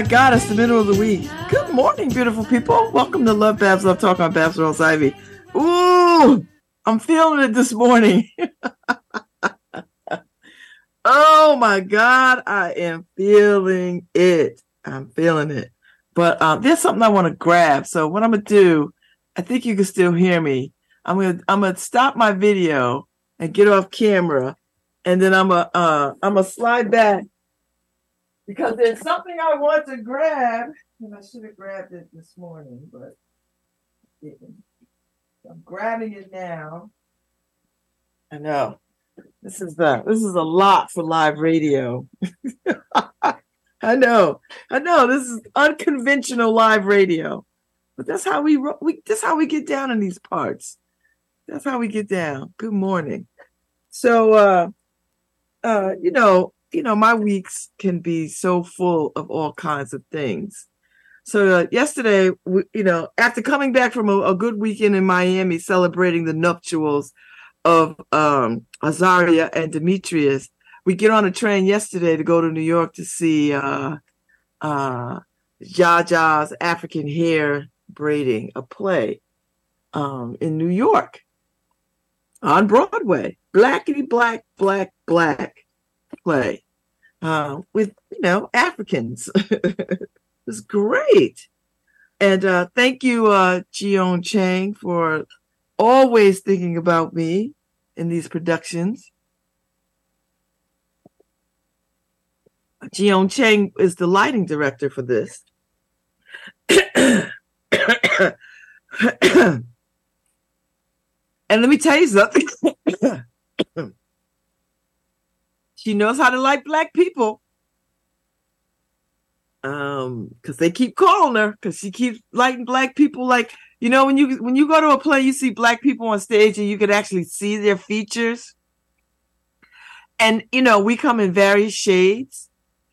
My God, it's the middle of the week. Good morning, beautiful people. Welcome to Love Babz Love Talk on Babz Rawls-Ivy. Ooh, I'm feeling it this morning. oh my God, I am feeling it. I'm feeling it. But um, there's something I want to grab. So what I'm gonna do, I think you can still hear me. I'm gonna I'm gonna stop my video and get off camera, and then I'm gonna uh, I'm gonna slide back because there's something I want to grab, and I should have grabbed it this morning, but I didn't. I'm grabbing it now. I know. This is the this is a lot for live radio. I know. I know. This is unconventional live radio. But that's how we we that's how we get down in these parts. That's how we get down. Good morning. So uh uh you know, you know, my weeks can be so full of all kinds of things. So uh, yesterday, we, you know, after coming back from a, a, good weekend in Miami celebrating the nuptials of um, Azaria and Demetrius, we get on a train yesterday to go to New York to see uh, uh, Jaja's African Hair Braiding, a play um, in New York on Broadway. Blackity black, black, black play uh, with you know Africans. it was great, and uh, thank you, uh, Jiyoun Chang, for always thinking about me in these productions. Jiyoun Chang is the lighting director for this. and let me tell you something. She knows how to like black people. Um, because they keep calling her because she keeps lighting black people like you know when you when you go to a play you see black people on stage and you could actually see their features. And you know we come in various shades.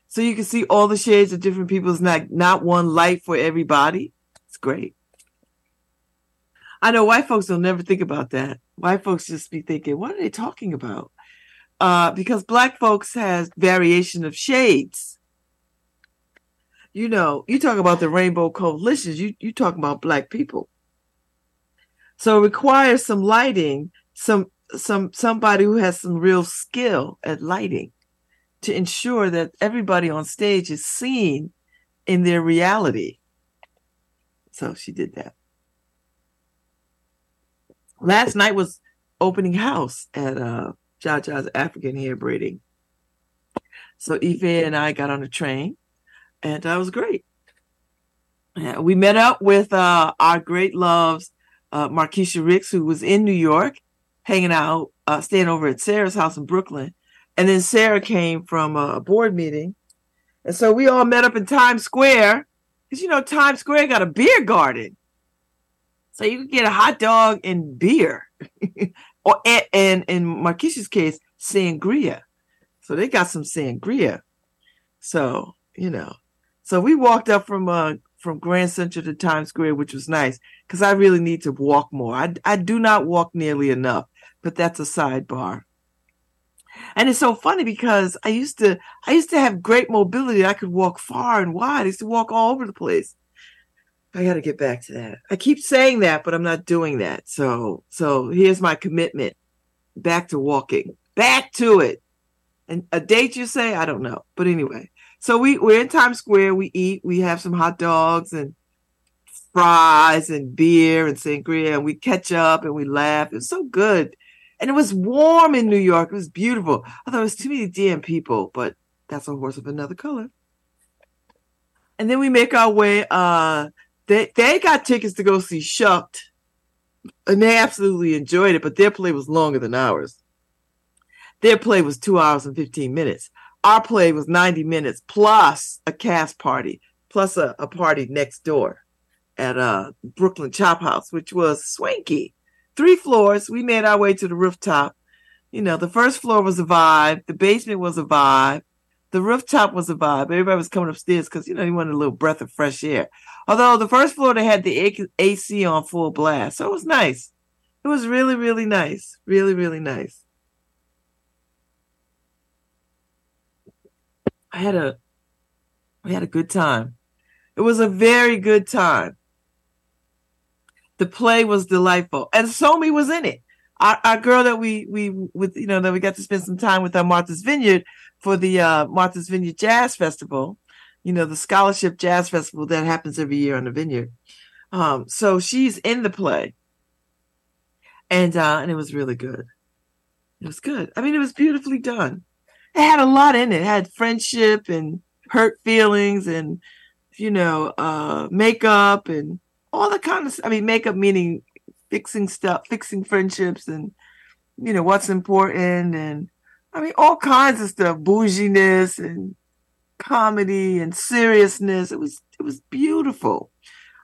So you can see all the shades of different people's not not one light for everybody. It's great. I know white folks will never think about that. White folks just be thinking what are they talking about uh, because black folks has variation of shades. You know, you talk about the rainbow coalitions, you you talk about black people. So it requires some lighting, some some somebody who has some real skill at lighting to ensure that everybody on stage is seen in their reality. So she did that. Last night was opening house at uh Jaja's African hair braiding. So Ife and I got on a train, and that was great. Yeah, we met up with uh, our great loves, uh, Ricks, who was in New York, hanging out, uh, staying over at Sarah's house in Brooklyn. And then Sarah came from a board meeting. And so we all met up in Times Square because, you know, Times Square got a beer garden. So you can get a hot dog and beer. or and, in Marquisha's case, sangria. So they got some sangria. So you know, so we walked up from uh from Grand Central to Times Square, which was nice because I really need to walk more. I I do not walk nearly enough, but that's a sidebar. And it's so funny because I used to I used to have great mobility. I could walk far and wide. I used to walk all over the place. I got to get back to that. I keep saying that, but I'm not doing that. So, so here's my commitment back to walking, back to it. And a date you say, I don't know. But anyway, so we, we're in Times Square. We eat, we have some hot dogs and fries and beer and sangria and we catch up and we laugh. It was so good. And it was warm in New York. It was beautiful. I thought it was too many damn people, but that's a horse of another color. And then we make our way uh they they got tickets to go see Shucked, and they absolutely enjoyed it. But their play was longer than ours. Their play was two hours and fifteen minutes. Our play was ninety minutes plus a cast party, plus a, a party next door at uh Brooklyn Chop House, which was swanky. Three floors. We made our way to the rooftop. You know, the first floor was a vibe. The basement was a vibe. The rooftop was a vibe. Everybody was coming upstairs because you know you wanted a little breath of fresh air. Although the first floor they had the AC on full blast, so it was nice. It was really, really nice. Really, really nice. I had a We had a good time. It was a very good time. The play was delightful, and Somi was in it. Our, our girl that we we with you know that we got to spend some time with on Martha's Vineyard for the uh, Martha's Vineyard Jazz Festival. You know the scholarship jazz festival that happens every year on the vineyard. Um, so she's in the play, and uh, and it was really good. It was good. I mean, it was beautifully done. It had a lot in it. It had friendship and hurt feelings and you know uh, makeup and all the kind of. I mean, makeup meaning fixing stuff, fixing friendships, and you know what's important, and I mean all kinds of stuff, bouginess and comedy and seriousness. It was it was beautiful.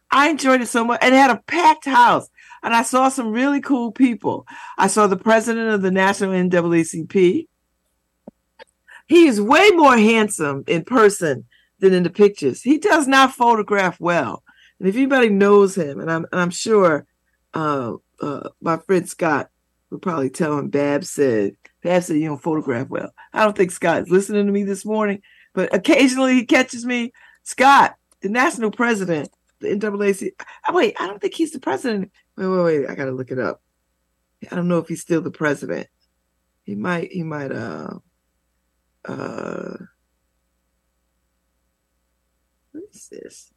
I enjoyed it so much, and it had a packed house. And I saw some really cool people. I saw the president of the National NAACP. He is way more handsome in person than in the pictures. He does not photograph well. And if anybody knows him, and I'm, and I'm sure uh, uh, my friend Scott would probably tell him Bab said, Bab said you don't photograph well. I don't think Scott is listening to me this morning, but occasionally he catches me. Scott, the national president, the NAACP. Oh, wait, I don't think he's the president. Wait, wait, wait. I gotta look it up. I don't know if he's still the president. He might. He might. Uh. Uh. What is this?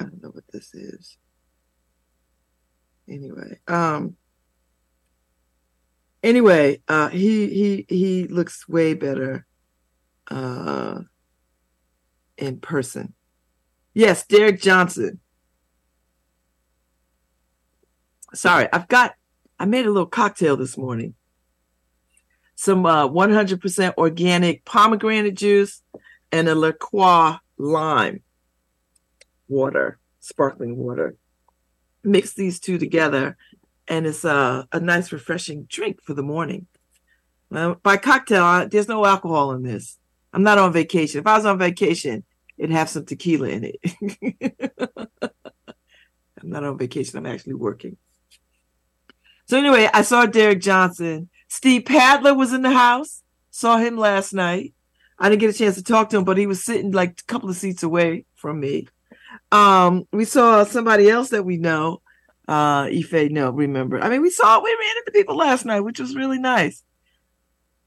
I don't know what this is. Anyway, um. Anyway, uh, he he he looks way better. Uh in person. Yes, Derek Johnson. Sorry, I've got, I made a little cocktail this morning. Some uh, 100% organic pomegranate juice and a La Croix lime water, sparkling water. Mix these two together, and it's uh, a nice, refreshing drink for the morning. Uh, by cocktail, there's no alcohol in this. I'm not on vacation. If I was on vacation, it'd have some tequila in it. I'm not on vacation. I'm actually working. So anyway, I saw Derek Johnson. Steve Padler was in the house. Saw him last night. I didn't get a chance to talk to him, but he was sitting like a couple of seats away from me. Um, we saw somebody else that we know. Uh, Ife, no, remember. I mean, we saw, we ran into people last night, which was really nice.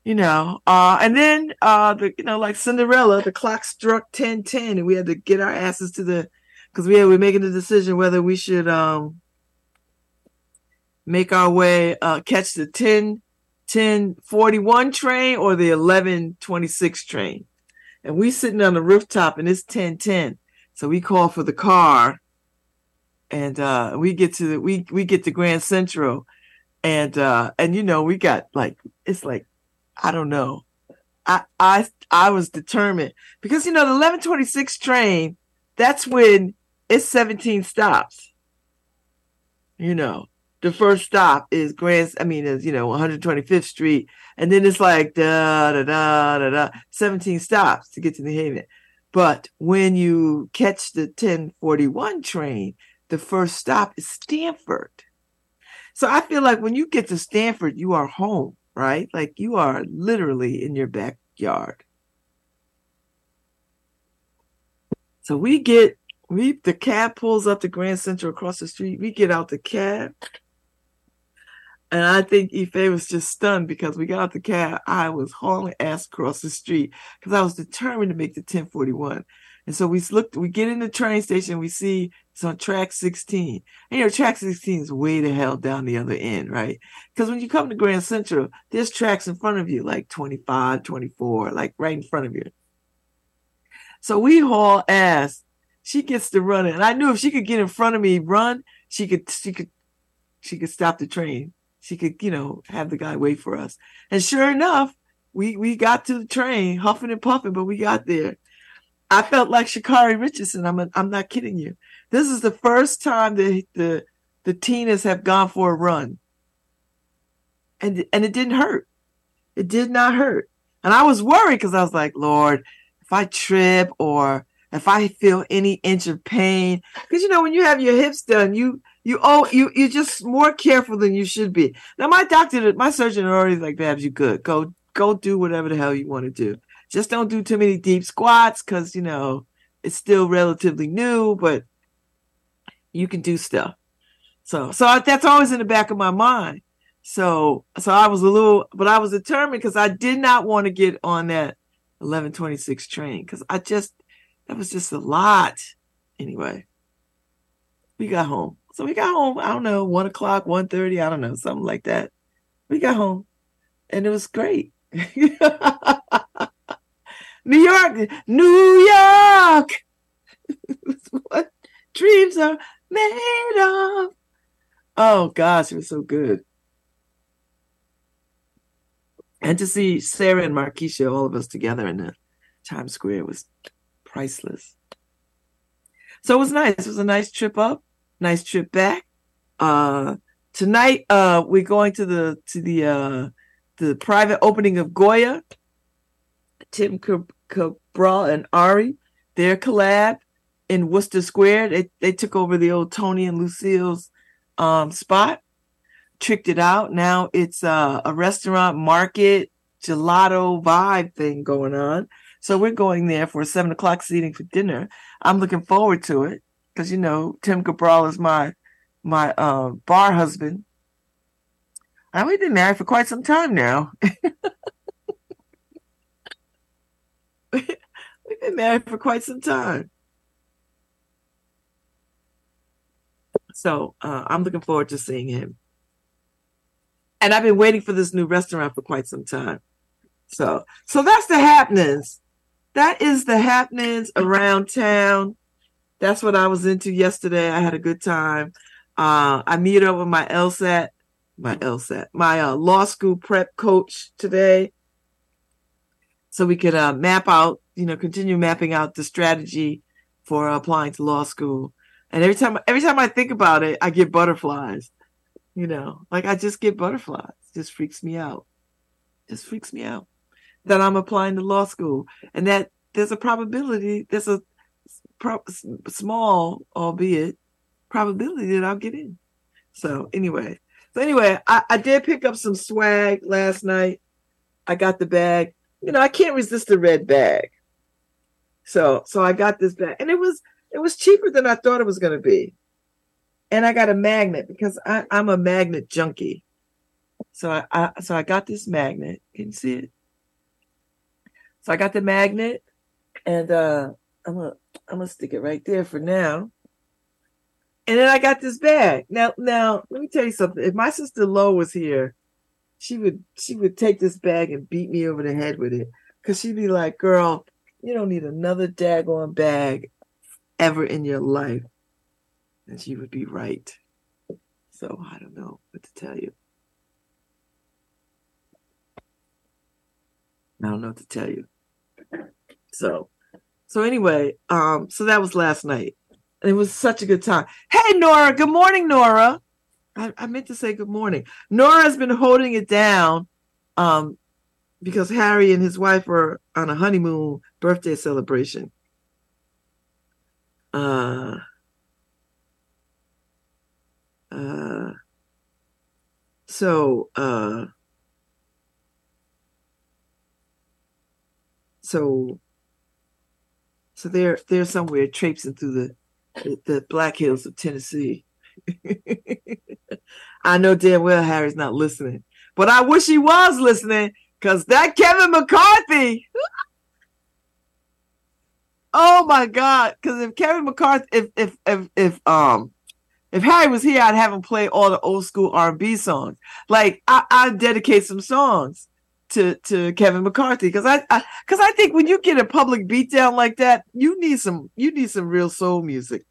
You know uh and then uh the you know like cinderella the clock struck 10 10 and we had to get our asses to the because we, we were making the decision whether we should um make our way uh catch the 10 10 41 train or the 11 26 train. And we sitting on the rooftop and it's 10 10 so we call for the car and uh we get to the we we get to grand central and uh and you know we got like it's like I don't know. I I I was determined because you know the 1126 train, that's when it's 17 stops. You know, the first stop is Grand. I mean, is you know 125th Street, and then it's like da da da da da 17 stops to get to New Haven. But when you catch the 1041 train, the first stop is Stamford. So I feel like when you get to Stamford, you are home right? Like you are literally in your backyard. So we get we the cab pulls up to Grand Central across the street. We get out the cab. And I think Ife was just stunned because we got out the cab. I was hauling ass across the street because I was determined to make the 1041. And so we looked, we get in the train station, we see it's on track 16. And you know, track 16 is way the hell down the other end, right? Because when you come to Grand Central, there's tracks in front of you, like 25, 24, like right in front of you. So we haul ass. She gets to run it. And I knew if she could get in front of me, run, she could, she could, she could stop the train. She could, you know, have the guy wait for us. And sure enough, we, we got to the train, huffing and puffing, but we got there. I felt like Sha'Carri Richardson. I'm a, I'm not kidding you. This is the first time that the the Tinas have gone for a run, and and it didn't hurt. It did not hurt, and I was worried because I was like, Lord, if I trip or if I feel any inch of pain, because you know when you have your hips done, you you oh you you're just more careful than you should be. Now my doctor, my surgeon already like, Babz, you good. Go go do whatever the hell you want to do Just don't do too many deep squats because, you know, it's still relatively new, but you can do stuff. So, so that's always in the back of my mind. So, so I was a little, but I was determined because I did not want to get on that 1126 train because I just, that was just a lot. Anyway, we got home. So we got home, I don't know, one o'clock, 1.30, I don't know, something like that. We got home and it was great. New York, New York. what dreams are made of. Oh gosh, it was so good. And to see Sarah and Markeisha, all of us together in the Times Square was priceless. So it was nice. It was a nice trip up, nice trip back. Uh tonight uh we're going to the to the uh the private opening of Goya. Tim Cabral and Ari, their collab in Wooster Square. They they took over the old Tony and Lucille's um, spot, tricked it out. Now it's uh, a restaurant market gelato vibe thing going on. So we're going there for a seven o'clock seating for dinner. I'm looking forward to it because you know Tim Cabral is my my uh, bar husband. And we've been married for quite some time now. we've been married for quite some time. So uh, I'm looking forward to seeing him. And I've been waiting for this new restaurant for quite some time. So, so that's the happenings. That is the happenings around town. That's what I was into yesterday. I had a good time. Uh, I meet up with my LSAT, my LSAT, my uh, law school prep coach today, so we could uh, map out, you know, continue mapping out the strategy for applying to law school. And every time, every time I think about it, I get butterflies. You know, like I just get butterflies. It just freaks me out. Just freaks me out that I'm applying to law school, and that there's a probability, there's a pro- small, albeit, probability that I'll get in. So anyway, so anyway, I, I did pick up some swag last night. I got the bag. You know, I can't resist the red bag. So so I got this bag, and it was it was cheaper than I thought it was going to be. And I got a magnet because I, I'm a magnet junkie. So I, I so I got this magnet. Can you see it? So I got the magnet, and uh, I'm gonna I'm gonna stick it right there for now. And then I got this bag. Now now let me tell you something. If my sister Lo was here, she would she would take this bag and beat me over the head with it. Cause she'd be like, girl, you don't need another daggone bag ever in your life. And she would be right. So I don't know what to tell you. I don't know what to tell you. So so anyway, um, so that was last night. And it was such a good time. Hey Nora, good morning, Nora. I, I meant to say good morning. Nora has been holding it down um because Harry and his wife are on a honeymoon birthday celebration uh, uh, so uh, so so they're they're somewhere traipsing through the the, the Black Hills of Tennessee. I know damn well Harry's not listening, but I wish he was listening because that Kevin McCarthy. Oh my God! Because if Kevin McCarthy, if if if if um if Harry was here, I'd have him play all the old school R and B songs. Like I, I dedicate some songs to to Kevin McCarthy because I because I, I, think when you get a public beatdown like that, you need some you need some real soul music.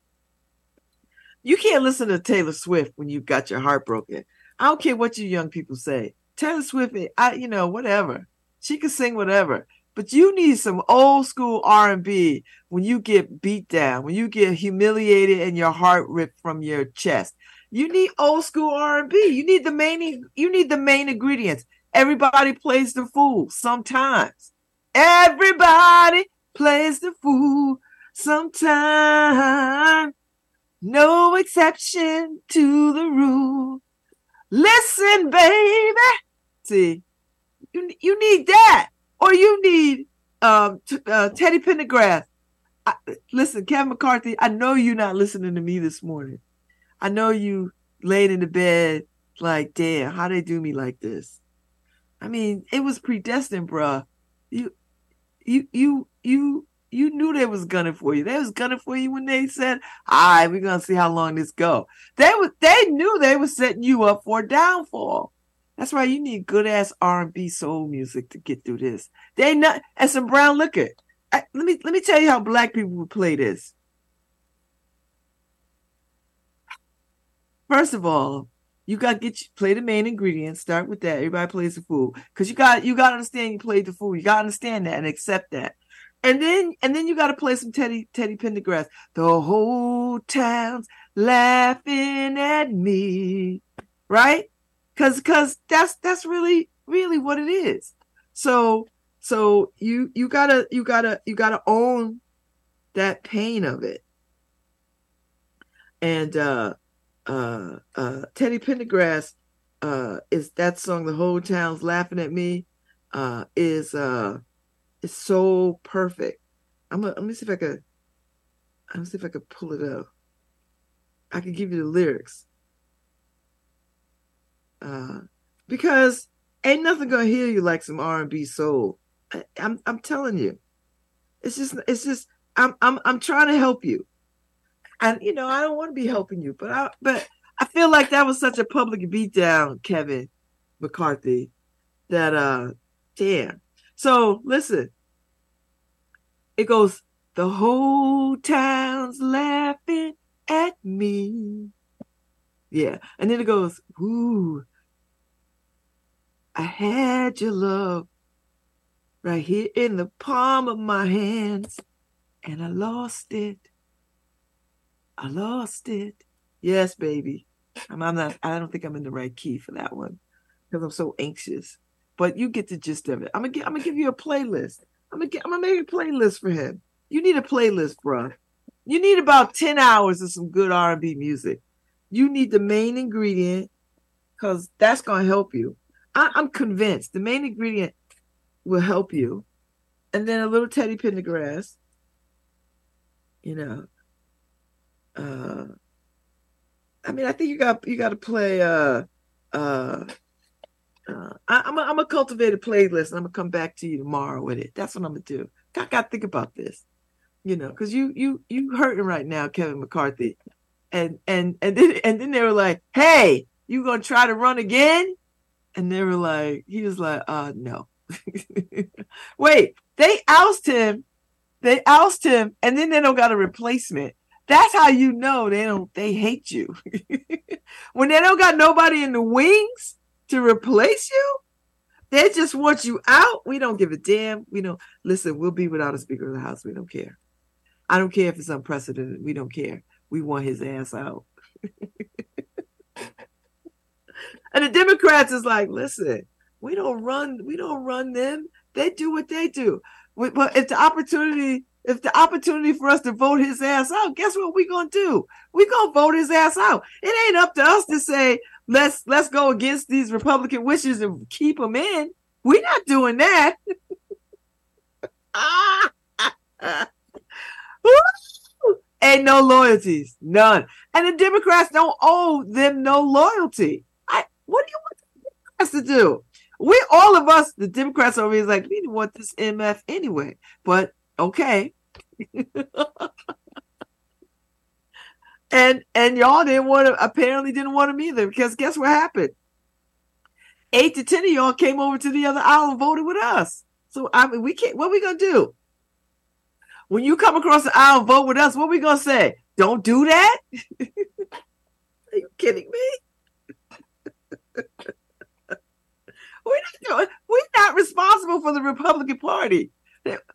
You can't listen to Taylor Swift when you've got your heart broken. I don't care what you young people say. Taylor Swift, I you know whatever she can sing whatever. But you need some old school R&B when you get beat down, when you get humiliated and your heart ripped from your chest. You need old school R&B. You need the main you need the main ingredients. Everybody plays the fool sometimes. Everybody plays the fool sometimes. No exception to the rule. Listen, baby. See, you, you need that or you need um, t- uh, Teddy Pendergrass. I, listen, Kevin McCarthy, I know you're not listening to me this morning. I know you laid in the bed like, damn, how they do me like this? I mean, it was predestined, bruh. You, you, you, you, you knew they was gunning for you. They was gunning for you when they said, "All right, we're gonna see how long this go." They was, they knew they was setting you up for a downfall. That's why you need good ass R and B soul music to get through this. They ain't not and some brown liquor. I, let me let me tell you how black people would play this. First of all, you got to get play the main ingredients. Start with that. Everybody plays the fool because you got you got to understand you played the fool. You got to understand that and accept that. And then and then you got to play some Teddy Teddy Pendergrass. The whole town's laughing at me, right? Cause cause that's that's really really what it is. So so you you gotta you gotta you gotta own that pain of it. And uh uh uh Teddy Pendergrass uh is that song the whole town's laughing at me uh is uh is so perfect. I'm gonna let me see if I could let me see if I could pull it up. I can give you the lyrics. Uh because ain't nothing gonna heal you like some R and B soul. I, I'm I'm telling you. It's just it's just I'm I'm I'm trying to help you. And you know, I don't want to be helping you, but I but I feel like that was such a public beatdown, Kevin McCarthy, that uh damn. So listen. It goes, the whole town's laughing at me. Yeah. And then it goes, ooh, I had your love right here in the palm of my hands, and I lost it. I lost it. Yes, baby. I'm, I'm not, I don't think I'm in the right key for that one because I'm so anxious. But you get the gist of it. I'm gonna, I'm gonna give you a playlist. I'm gonna, get, I'm gonna make a playlist for him. You need a playlist, bro. You need about 10 hours of some good R&B music. You need the main ingredient because that's gonna help you. I, I'm convinced the main ingredient will help you. And then a little Teddy Pendergrass. You know. Uh I mean, I think you got you got to play. Uh, uh, uh, I, am a, I'm a cultivate a playlist, and I'm gonna come back to you tomorrow with it. That's what I'm gonna do. I got to think about this, you know, because you you you hurting right now, Kevin McCarthy, and and and then and then they were like, "Hey, you gonna try to run again?" And they were like, he was like, "Uh, no." Wait, they oust him. They oust him, and then they don't got a replacement. That's how you know they don't they hate you. when they don't got nobody in the wings to replace you, they just want you out. We don't give a damn. We don't listen, we'll be without a speaker of the house. We don't care. I don't care if it's unprecedented. We don't care. We want his ass out. and the Democrats is like, listen, we don't run, we don't run them. They do what they do. But if the opportunity if the opportunity for us to vote his ass out, guess what we gonna do? We gonna vote his ass out. It ain't up to us to say let's let's go against these Republican wishes and keep him in. We're not doing that. ain't no loyalties, none. And the Democrats don't owe them no loyalty. What do you want the Democrats to do? We all of us, the Democrats over here is like, we didn't want this MF anyway. But okay. and and y'all didn't want to apparently didn't want him either because guess what happened? Eight to ten of y'all came over to the other aisle and voted with us. So I mean, we can't. What we gonna do? When you come across the aisle and vote with us, what we gonna say? Don't do that. Are you kidding me? We're not we're not responsible for the Republican Party.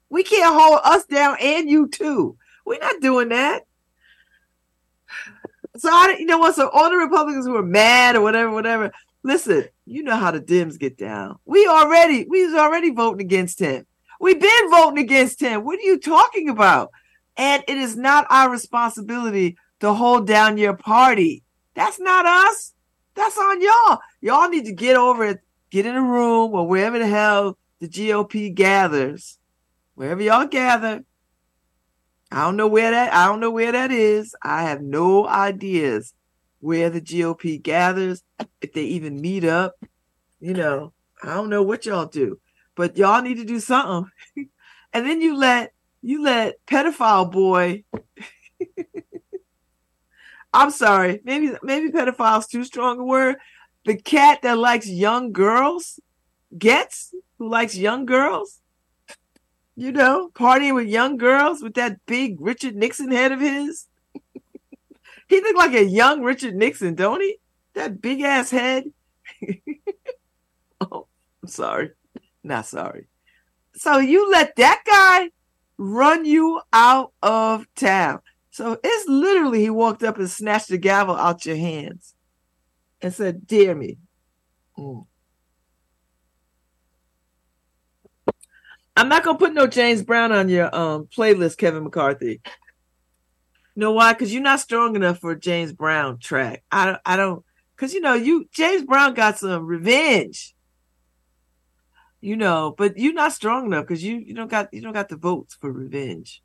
We can't hold us down and you too. We're not doing that. So I, you know what? So all the Republicans who are mad or whatever, whatever. Listen, you know how the Dems get down. We already, we was already voting against him. We've been voting against him. What are you talking about? And it is not our responsibility to hold down your party. That's not us. That's on y'all. Y'all need to get over it, get in a room or wherever the hell the GOP gathers wherever y'all gather. I don't know where that I don't know where that is. I have no ideas where the GOP gathers, if they even meet up. You know, I don't know what y'all do, but y'all need to do something. and then you let you let pedophile boy I'm sorry, maybe maybe pedophile's too strong a word. The cat that likes young girls gets who likes young girls you know, partying with young girls with that big Richard Nixon head of his. he looked like a young Richard Nixon, don't he? That big ass head. oh, I'm sorry. Not sorry. So you let that guy run you out of town. So it's literally he walked up and snatched the gavel out your hands and said, Dear me. Mm. I'm not gonna put no James Brown on your um playlist, Kevin McCarthy. You know why? Because you're not strong enough for a James Brown track. I don't. I don't. Because you know you James Brown got some revenge. You know, but you're not strong enough because you you don't got you don't got the votes for revenge.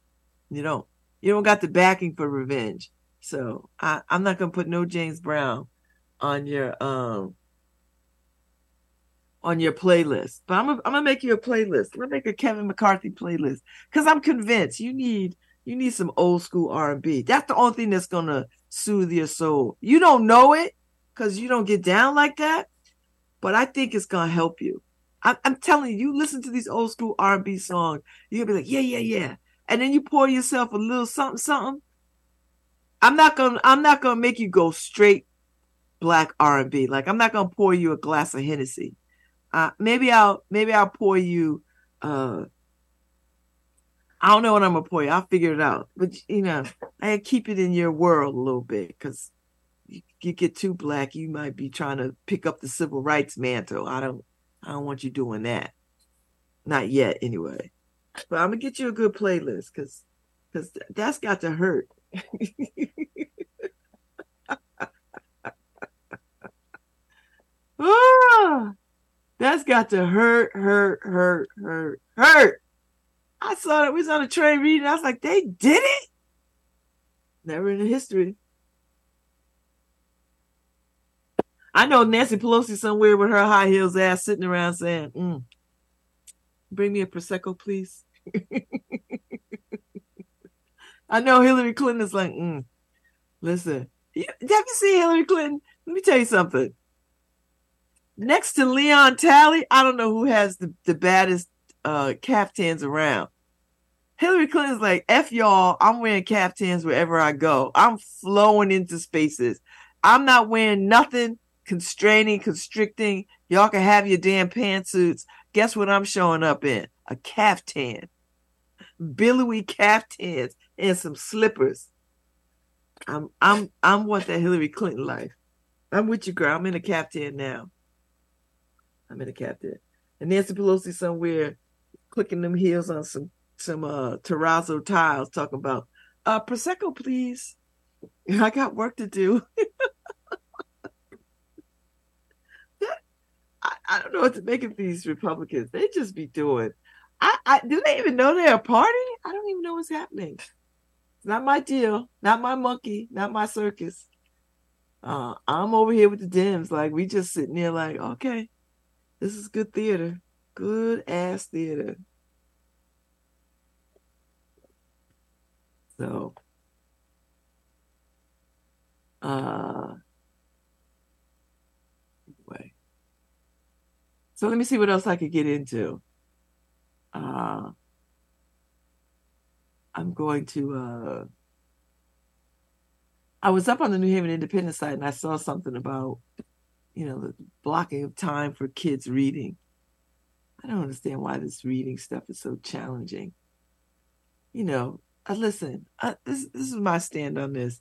You don't. You don't got the backing for revenge. So I, I'm not gonna put no James Brown on your um on your playlist. But I'm gonna, I'm gonna make you a playlist. I'm gonna make a Kevin McCarthy playlist because I'm convinced you need you need some old school R&B. That's the only thing that's gonna soothe your soul. You don't know it because you don't get down like that, but I think it's gonna help you. I'm, I'm telling you, you listen to these old school R&B songs, you're gonna be like, yeah, yeah, yeah, and then you pour yourself a little something, something. I'm not gonna I'm not gonna make you go straight black R&B. Like I'm not gonna pour you a glass of Hennessy. Uh, maybe I'll maybe I'll pour you. Uh, I don't know what I'm gonna pour you. I'll figure it out. But you know, I keep it in your world a little bit because you, you get too black, you might be trying to pick up the civil rights mantle. I don't. I don't want you doing that. Not yet, anyway. But I'm gonna get you a good playlist because because that's got to hurt. ah! That's got to hurt, hurt, hurt, hurt, hurt. I saw it. We was on a train reading. I was like, they did it. Never in the history. I know Nancy Pelosi somewhere with her high heels ass sitting around saying, mm, bring me a Prosecco, please. I know Hillary Clinton is like, mm, listen, have you seen Hillary Clinton? Let me tell you something next to Leon Talley, I don't know who has the, the baddest uh caftans around. Hillary Clinton's like, F y'all, I'm wearing caftans wherever I go. I'm flowing into spaces. I'm not wearing nothing constraining, constricting. Y'all can have your damn pantsuits. Guess what I'm showing up in? A caftan. Billowy caftans and some slippers. I'm I'm I'm what that Hillary Clinton life. I'm with you, girl. I'm in a caftan now. I'm in a caftan, And Nancy Pelosi somewhere clicking them heels on some some uh terrazzo tiles talking about uh prosecco please i got work to do I, don't know what to make of these republicans they just be doing I, I do they even know they're a party i don't even know what's happening it's not my deal not my monkey not my circus uh i'm over here with the Dems like we just sitting there like okay this is good theater. Good ass theater. So, uh, anyway. So let me see what else I could get into. Uh, I'm going to, uh, I was up on the New Haven Independent site and I saw something about you know, the blocking of time for kids reading. I don't understand why this reading stuff is so challenging. You know, I listen, I, this, this is my stand on this.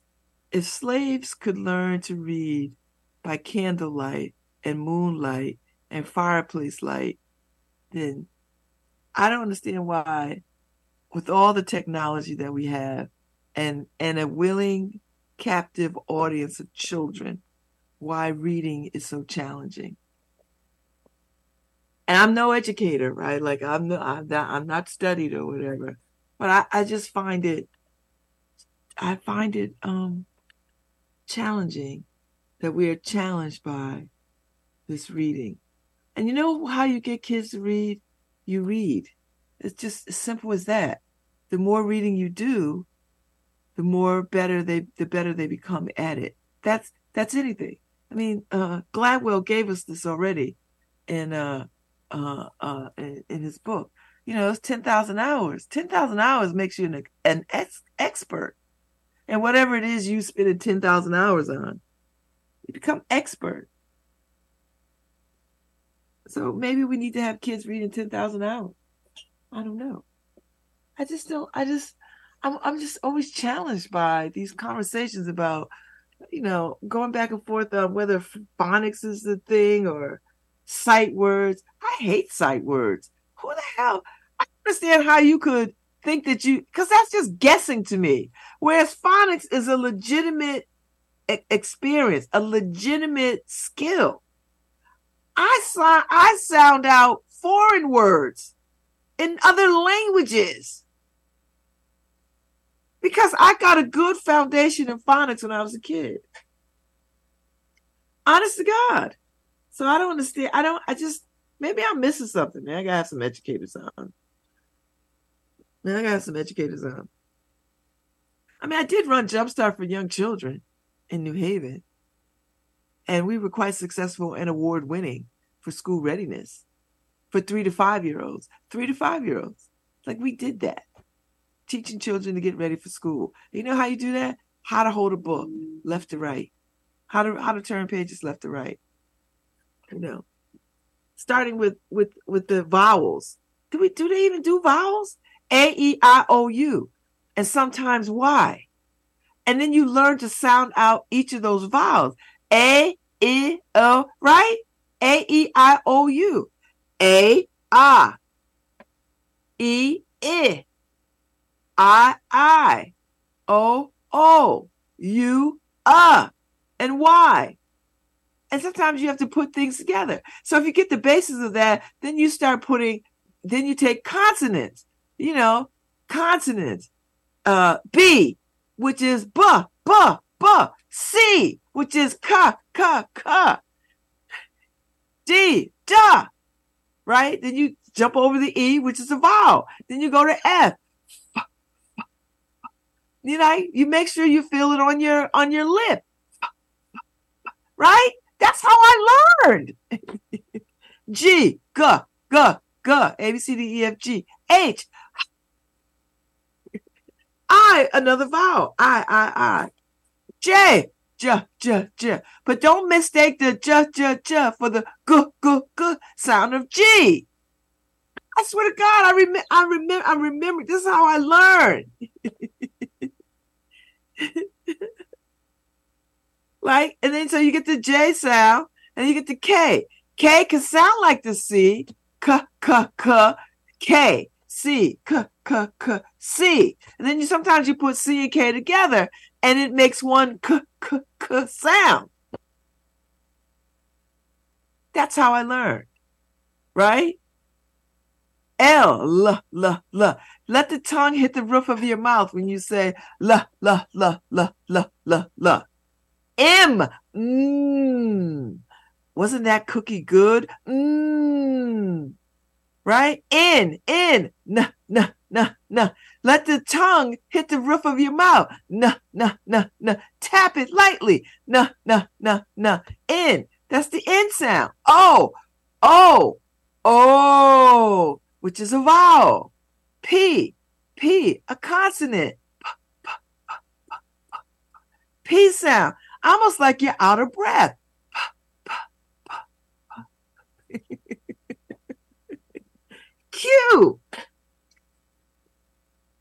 If slaves could learn to read by candlelight and moonlight and fireplace light, then I don't understand why, with all the technology that we have and, and a willing captive audience of children, why reading is so challenging. and I'm no educator, right? Like I'm no, I'm not, I'm not studied or whatever, but I, I just find it, I find it um challenging that we are challenged by this reading. And you know how you get kids to read? You read. It's just as simple as that. The more reading you do, the more better they the better they become at it. That's that's anything. I mean, uh, Gladwell gave us this already in uh, uh, uh, in, in his book. You know, it's 10,000 hours. 10,000 hours makes you an, an ex- expert. And whatever it is you spend 10,000 hours on, you become expert. So maybe we need to have kids reading 10,000 hours. I don't know. I just don't, I just, I'm, I'm just always challenged by these conversations about, you know, going back and forth on whether phonics is the thing or sight words. I hate sight words. Who the hell? I understand how you could think that you, because that's just guessing to me. Whereas phonics is a legitimate experience, a legitimate skill. I saw, I sound out foreign words in other languages because I got a good foundation in phonics when I was a kid. Honest to God. So I don't understand. I don't, I just, maybe I'm missing something, man. I have some educators on. Man, I have some educators on. I mean, I did run Jumpstart for young children in New Haven, and we were quite successful and award winning for school readiness for three to five year olds. Three to five year olds. Like we did that, teaching children to get ready for school. You know how you do that? How to hold a book left to right, how to how to turn pages left to right you know, starting with with with the vowels. Do we do they even do vowels? A E I O U, and sometimes Y, and then you learn to sound out each of those vowels. A E O, right? A E I O U, A ah, E I, I I, O O, U uh, and Y. And sometimes you have to put things together. So if you get the basis of that, then you start putting, then you take consonants, you know, consonants. Uh, B, which is buh, buh, buh. C, which is ka, ka, ka. D, da, right? Then you jump over the E, which is a vowel. Then you go to F. You know, you make sure you feel it on your on your lip. Right? That's how I learned. G, G, G, G, A, B, C, D, E, F, G, H. I, another vowel. I, I, I. J, J, J, J. But don't mistake the J, J, J for the G, G, G sound of G. I swear to God, I remember, I remember, I remember. This is how I learned. Like, and then so you get the J sound and you get the K. K can sound like the C. K, K, K, K, C, K, K, K, C. And then you sometimes you put C and K together and it makes one K, K, K sound. That's how I learned. Right? L, L, L, L. Let the tongue hit the roof of your mouth when you say L, L, L, L, L, L, L. M. Mmm. Wasn't that cookie good? Mmm. Right? N, N, N, N, N, N. Let the tongue hit the roof of your mouth. N, N, N, N. Tap it lightly. N, N, N, N. N. That's the N sound. O, O, O, which is a vowel. P, P, a consonant. P, P, P, P sound almost like you're out of breath. Q.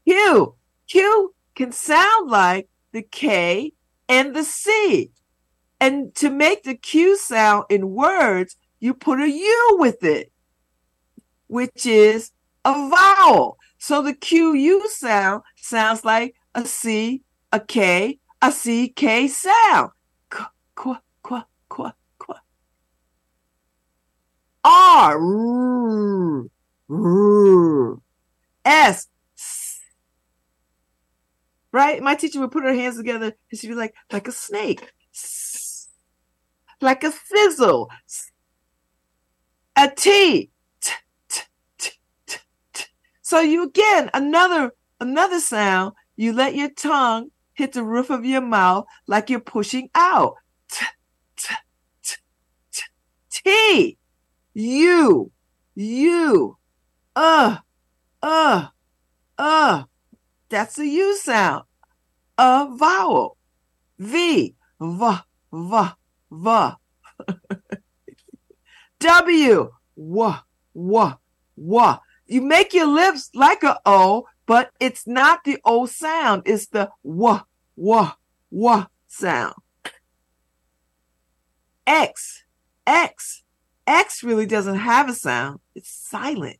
Q. Q can sound like the K and the C. And to make the Q sound in words, you put a U with it, which is a vowel. So the QU sound sounds like a C, a K, a CK sound. Qu, qu, qu, qu, qu. R, S. Right? My teacher would put her hands together and she'd be like, like a snake, like a sizzle, a T. So you again, another, another sound, you let your tongue hit the roof of your mouth like you're pushing out. T, t, t, t, T. You. You. Uh. Uh. Uh. That's a U sound. A vowel. V. V. V. V. W. W. W. W. You make your lips like a O, but it's not the O sound. It's the W. W. W sound. X. X. X really doesn't have a sound. It's silent,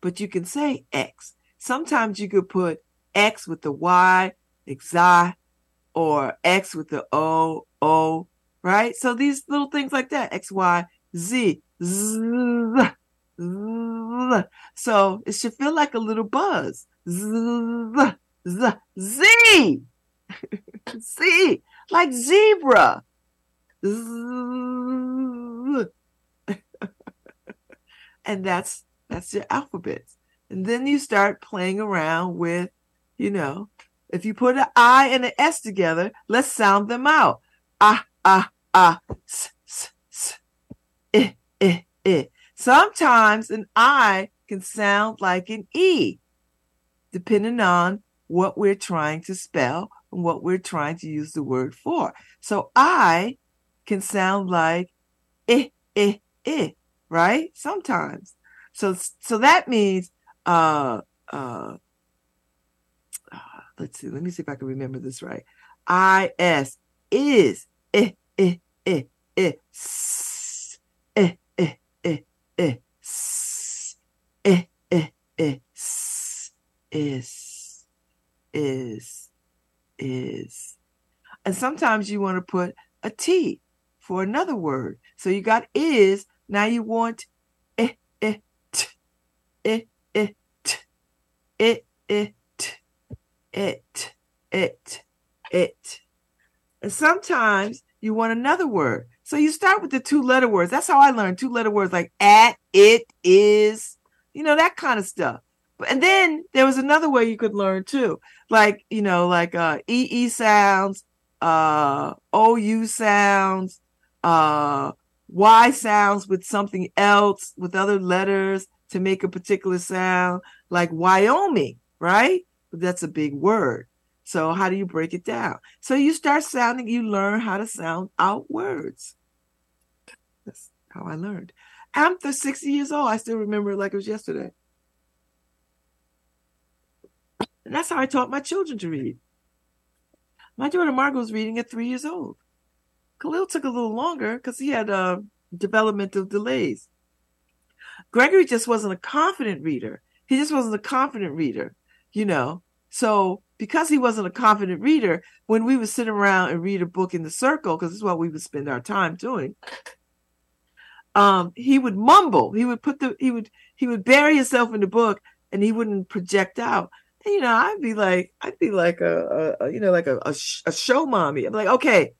but you can say X. Sometimes you could put X with the Y, Xi, or X with the O, O, right? So these little things like that, X, Y, Z, Z, Z. So it should feel like a little buzz. Z, Z, Z, Z, like zebra. Z. and that's that's your alphabets. And then you start playing around with, you know, if you put an I and an S together, let's sound them out. Ah, ah, ah, s, s, s, eh, eh, eh. Sometimes an I can sound like an E, depending on what we're trying to spell and what we're trying to use the word for. So I can sound like eh, eh, eh, right? Sometimes. So so that means uh uh let's see, let me see if I can remember this right. I S is eh eh eh eh eh eh eh eh eh eh eh is is is and sometimes you want to put a T for another word. So you got is, now you want it it eh, it, it, it. And sometimes you want another word. So you start with the two letter words. That's how I learned two letter words like at, it, is, you know, that kind of stuff. And then there was another way you could learn too. Like, you know, like uh EE sounds, uh OU sounds, uh Y sounds with something else with other letters to make a particular sound, like Wyoming, right? But that's a big word. So how do you break it down? So you start sounding, you learn how to sound out words. That's how I learned. I'm 60 years old. I still remember it like it was yesterday. And that's how I taught my children to read. My daughter Margot was reading at three years old. Khalil took a little longer because he had uh, developmental delays. Gregory just wasn't a confident reader. He just wasn't a confident reader, you know. So because he wasn't a confident reader, when we would sit around and read a book in the circle, because it's what we would spend our time doing, um, he would mumble. He would put the he would he would bury himself in the book and he wouldn't project out. And, you know, I'd be like, I'd be like a, a, you know, like a, a, a show mommy. I'm like, okay,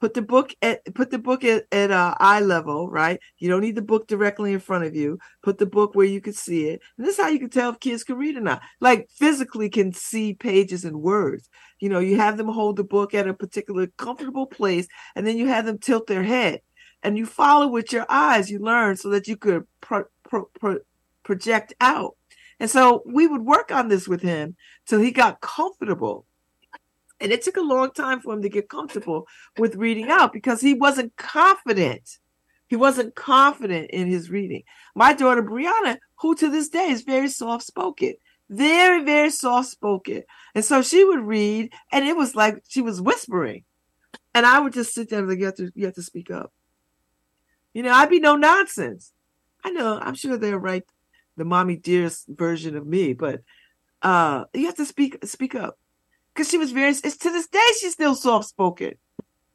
put the book at put the book at, at uh, eye level right? You don't need the book directly in front of you. Put the book where you can see it. And this is how you can tell if kids can read or not. Like physically can see pages and words. You know you have them hold the book at a particular comfortable place and then you have them tilt their head. And you follow with your eyes. You learn so that you could pro- pro- pro- project out. And so we would work on this with him till he got comfortable and it took a long time for him to get comfortable with reading out because he wasn't confident. He wasn't confident in his reading. My daughter Brianna, who to this day is very soft spoken, very, very soft spoken. And so she would read, and it was like she was whispering. And I would just sit there and like, you have to, you have to speak up. You know, I'd be no nonsense. I know, I'm sure they're right, the mommy dearest version of me, but uh you have to speak speak up because she was very. It's to this day she's still soft spoken.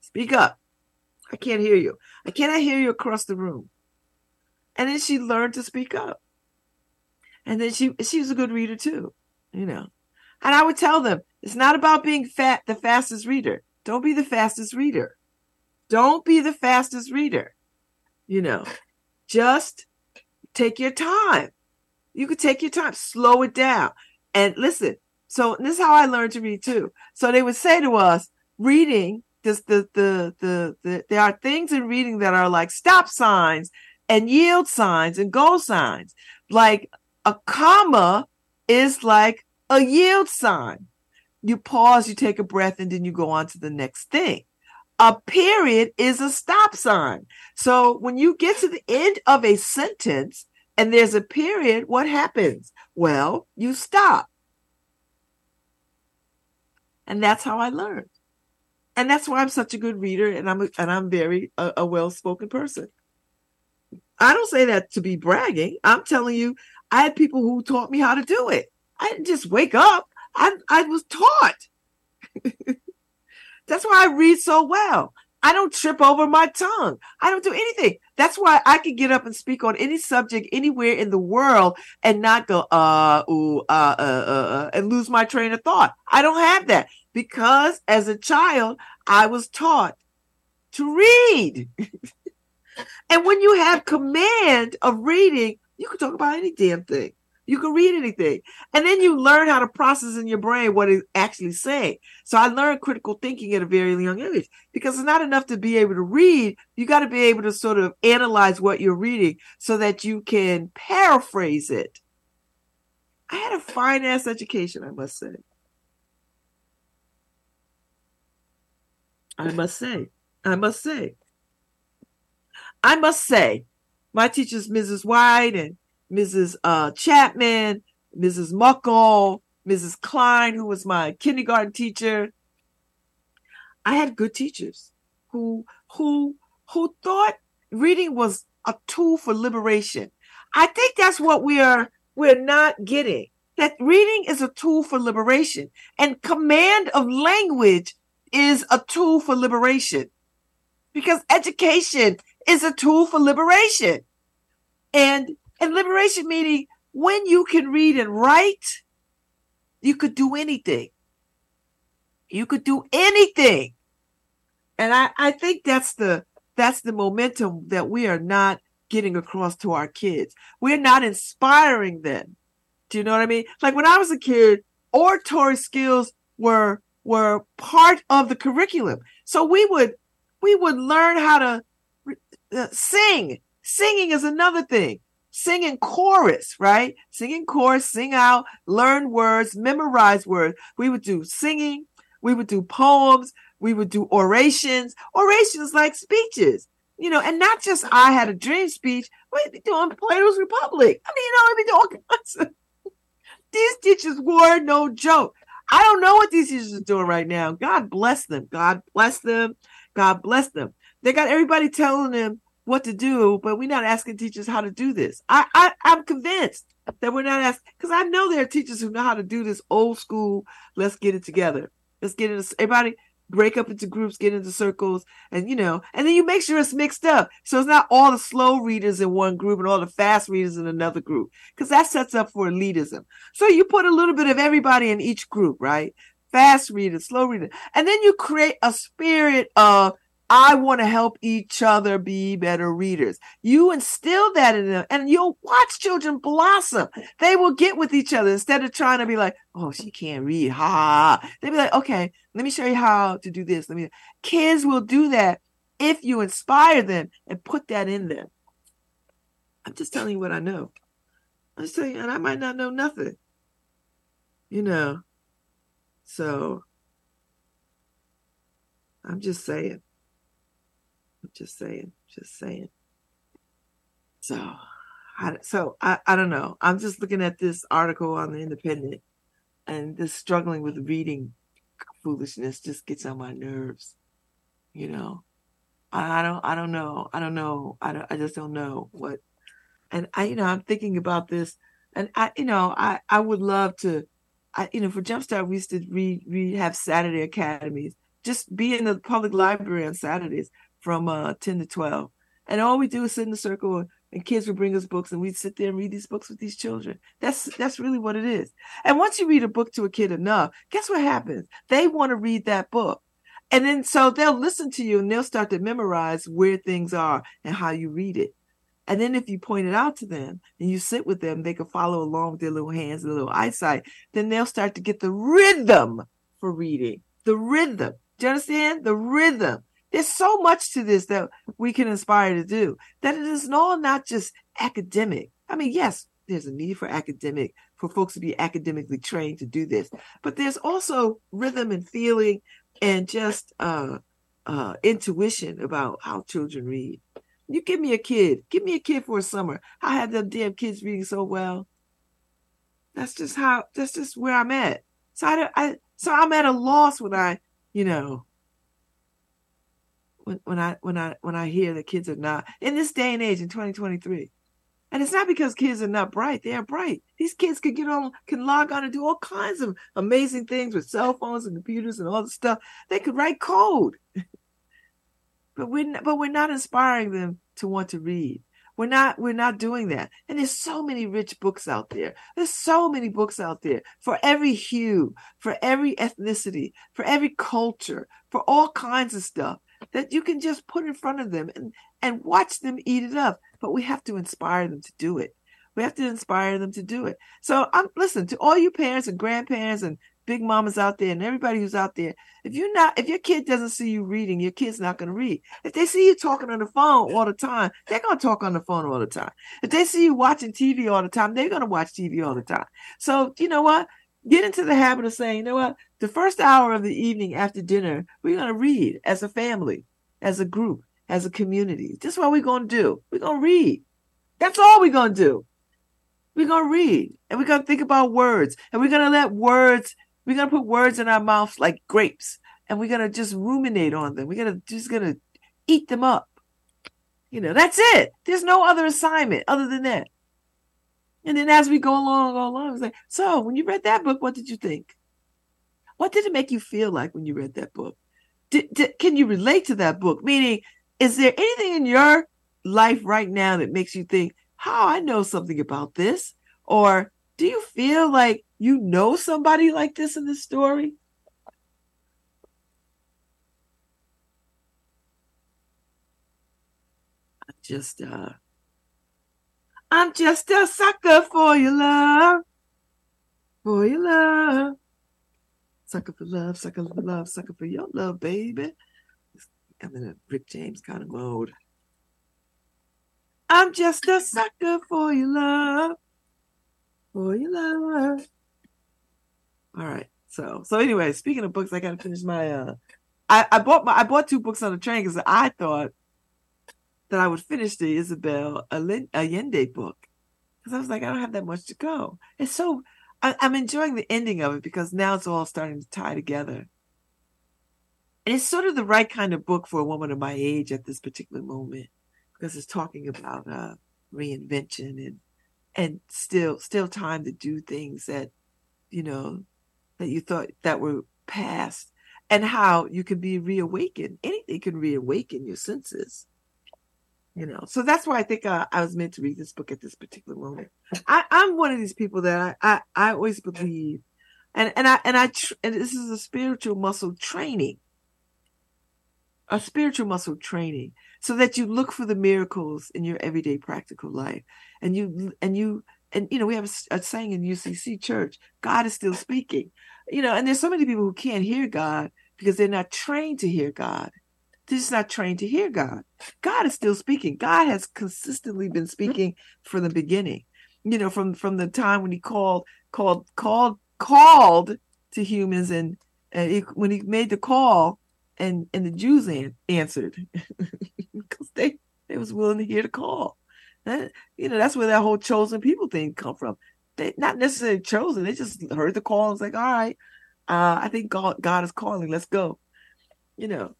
Speak up. I can't hear you. I cannot hear you across the room. And then she learned to speak up. And then she she was a good reader too, you know. And I would tell them, it's not about being fat the fastest reader. Don't be the fastest reader. Don't be the fastest reader. You know, just take your time. You could take your time, slow it down. And listen, so this is how I learned to read too. So they would say to us, reading, this the the the, the there are things in reading that are like stop signs and yield signs and goal signs. Like a comma is like a yield sign. You pause, you take a breath, and then you go on to the next thing. A period is a stop sign. So when you get to the end of a sentence and there's a period, what happens? Well, you stop. And that's how I learned. And that's why I'm such a good reader and I'm a, and I'm very a, a well-spoken person. I don't say that to be bragging. I'm telling you, I had people who taught me how to do it. I didn't just wake up. I I was taught. That's why I read so well. I don't trip over my tongue. I don't do anything. That's why I can get up and speak on any subject anywhere in the world and not go uh ooh uh uh uh, uh and lose my train of thought. I don't have that because as a child I was taught to read. and when you have command of reading, you can talk about any damn thing. You can read anything. And then you learn how to process in your brain what actually saying. So I learned critical thinking at a very young age because it's not enough to be able to read. You got to be able to sort of analyze what you're reading so that you can paraphrase it. I had a fine ass education, I must say. I must say. I must say. I must say, my teachers, Mrs. White and Mrs. Uh, Chapman, Mrs. Muckle, Mrs. Klein, who was my kindergarten teacher. I had good teachers who who who thought reading was a tool for liberation. I think that's what we are we're not getting. That reading is a tool for liberation and command of language is a tool for liberation. Because education is a tool for liberation. And and liberation meaning when you can read and write, you could do anything. You could do anything. And I, I think that's the that's the momentum that we are not getting across to our kids. We're not inspiring them. Do you know what I mean? Like when I was a kid, oratory skills were were part of the curriculum. So we would we would learn how to uh, sing. Singing is another thing singing chorus, right? Singing chorus, sing out, learn words, memorize words. We would do singing, we would do poems, we would do orations, orations like speeches, you know, and not just I had a dream speech, we'd be doing Plato's Republic. I mean, you know, we'd be doing all kinds of these teachers were no joke. I don't know what these teachers are doing right now. God bless them. God bless them. God bless them. They got everybody telling them what to do, but we're not asking teachers how to do this. I, I I'm convinced that we're not asking because I know there are teachers who know how to do this old school. Let's get it together. Let's get it. Everybody break up into groups, get into circles, and you know, and then you make sure it's mixed up. So it's not all the slow readers in one group and all the fast readers in another group, because that sets up for elitism. So you put a little bit of everybody in each group, right? Fast readers, slow readers, and then you create a spirit of I want to help each other be better readers. You instill that in them and you'll watch children blossom. They will get with each other instead of trying to be like, oh, she can't read. Ha. They'll be like, okay, let me show you how to do this. Let me. Kids will do that if you inspire them and put that in them. I'm just telling you what I know. I'm just telling you, and I might not know nothing. You know. So I'm just saying. Just saying. Just saying. So, I, so I, I don't know. I'm just looking at this article on the Independent, and this struggling with reading foolishness just gets on my nerves. You know, I, I don't. I don't know. I don't know. I don't, I just don't know what. And I, you know, I'm thinking about this, and I, you know, I, I would love to. I, you know, for Jumpstart, we used to read, we have Saturday academies. Just be in the public library on Saturdays from uh, 10 to 12. And all we do is sit in the circle and kids would bring us books and we'd sit there and read these books with these children. That's that's really what it is. And once you read a book to a kid enough, guess what happens? They want to read that book. And then so they'll listen to you and they'll start to memorize where things are and how you read it. And then if you point it out to them and you sit with them, they can follow along with their little hands and little eyesight. Then they'll start to get the rhythm for reading. The rhythm. Do you understand? The rhythm. There's so much to this that we can inspire to do that it is all not just academic. I mean, yes, there's a need for academic, for folks to be academically trained to do this, but there's also rhythm and feeling and just uh, uh, intuition about how children read. You give me a kid, give me a kid for a summer. I have them damn kids reading so well. That's just how. That's just where I'm at. So I, I so I'm at a loss when I, you know, when, I when I when I hear that kids are not in this day and age in 2023. And it's not because kids are not bright. They are bright. These kids can get on, can log on and do all kinds of amazing things with cell phones and computers and all the stuff. They could write code. but we're but we're not inspiring them to want to read. We're not we're not doing that. And there's so many rich books out there. There's so many books out there for every hue, for every ethnicity, for every culture, for all kinds of stuff that you can just put in front of them and, and watch them eat it up. But we have to inspire them to do it. We have to inspire them to do it. So I'm listen to all you parents and grandparents and big mamas out there and everybody who's out there. If you're not, if your kid doesn't see you reading, your kid's not going to read. If they see you talking on the phone all the time, they're going to talk on the phone all the time. If they see you watching TV all the time, they're going to watch TV all the time. So you know what? Get into the habit of saying, you know what? The first hour of the evening after dinner, we're going to read as a family, as a group, as a community. This is what we're going to do. We're going to read. That's all we're going to do. We're going to read and we're going to think about words and we're going to let words, we're going to put words in our mouths like grapes and we're going to just ruminate on them. We're going to just going to eat them up. You know, that's it. There's no other assignment other than that. And then as we go along, go along, it's like, so when you read that book, what did you think? What did it make you feel like when you read that book? Did, did, can you relate to that book? Meaning, is there anything in your life right now that makes you think, how oh, I know something about this? Or do you feel like you know somebody like this in the story? I just uh I'm just a sucker for your love. For your love. Sucker for love, sucker for love, sucker for your love, baby. I'm in a Rick James kind of mode. I'm just a sucker for your love. For your love. All right. So so anyway, speaking of books, I gotta finish my uh I, I bought my I bought two books on the train because I thought that I would finish the Isabel Allende book because I was like, I don't have that much to go. It's so I, am enjoying the ending of it because now it's all starting to tie together. And it's sort of the right kind of book for a woman of my age at this particular moment because it's talking about uh, reinvention and and still still time to do things that you know that you thought that were past and how you can be reawakened anything can reawaken your senses you know? So that's why i think uh, i was meant to read this book at this particular moment. I, i'm one of these people that i i, I always believe and and i and i tr- and this is a spiritual muscle training. A spiritual muscle training so that you look for the miracles in your everyday practical life and you and you and you know we have a, a saying in ucc church god is still speaking. You know and there's so many people who can't hear god because they're not trained to hear god they're just not trained to hear God. God is still speaking. God has consistently been speaking from the beginning. You know, from from the time when he called, called, called, called to humans, and, and he, when he made the call, and and the Jews an- answered because they they was willing to hear the call. That, you know, that's where that whole chosen people thing come from. They not necessarily chosen; they just heard the call and was like, "All right, uh, I think God God is calling. Let's go." You know,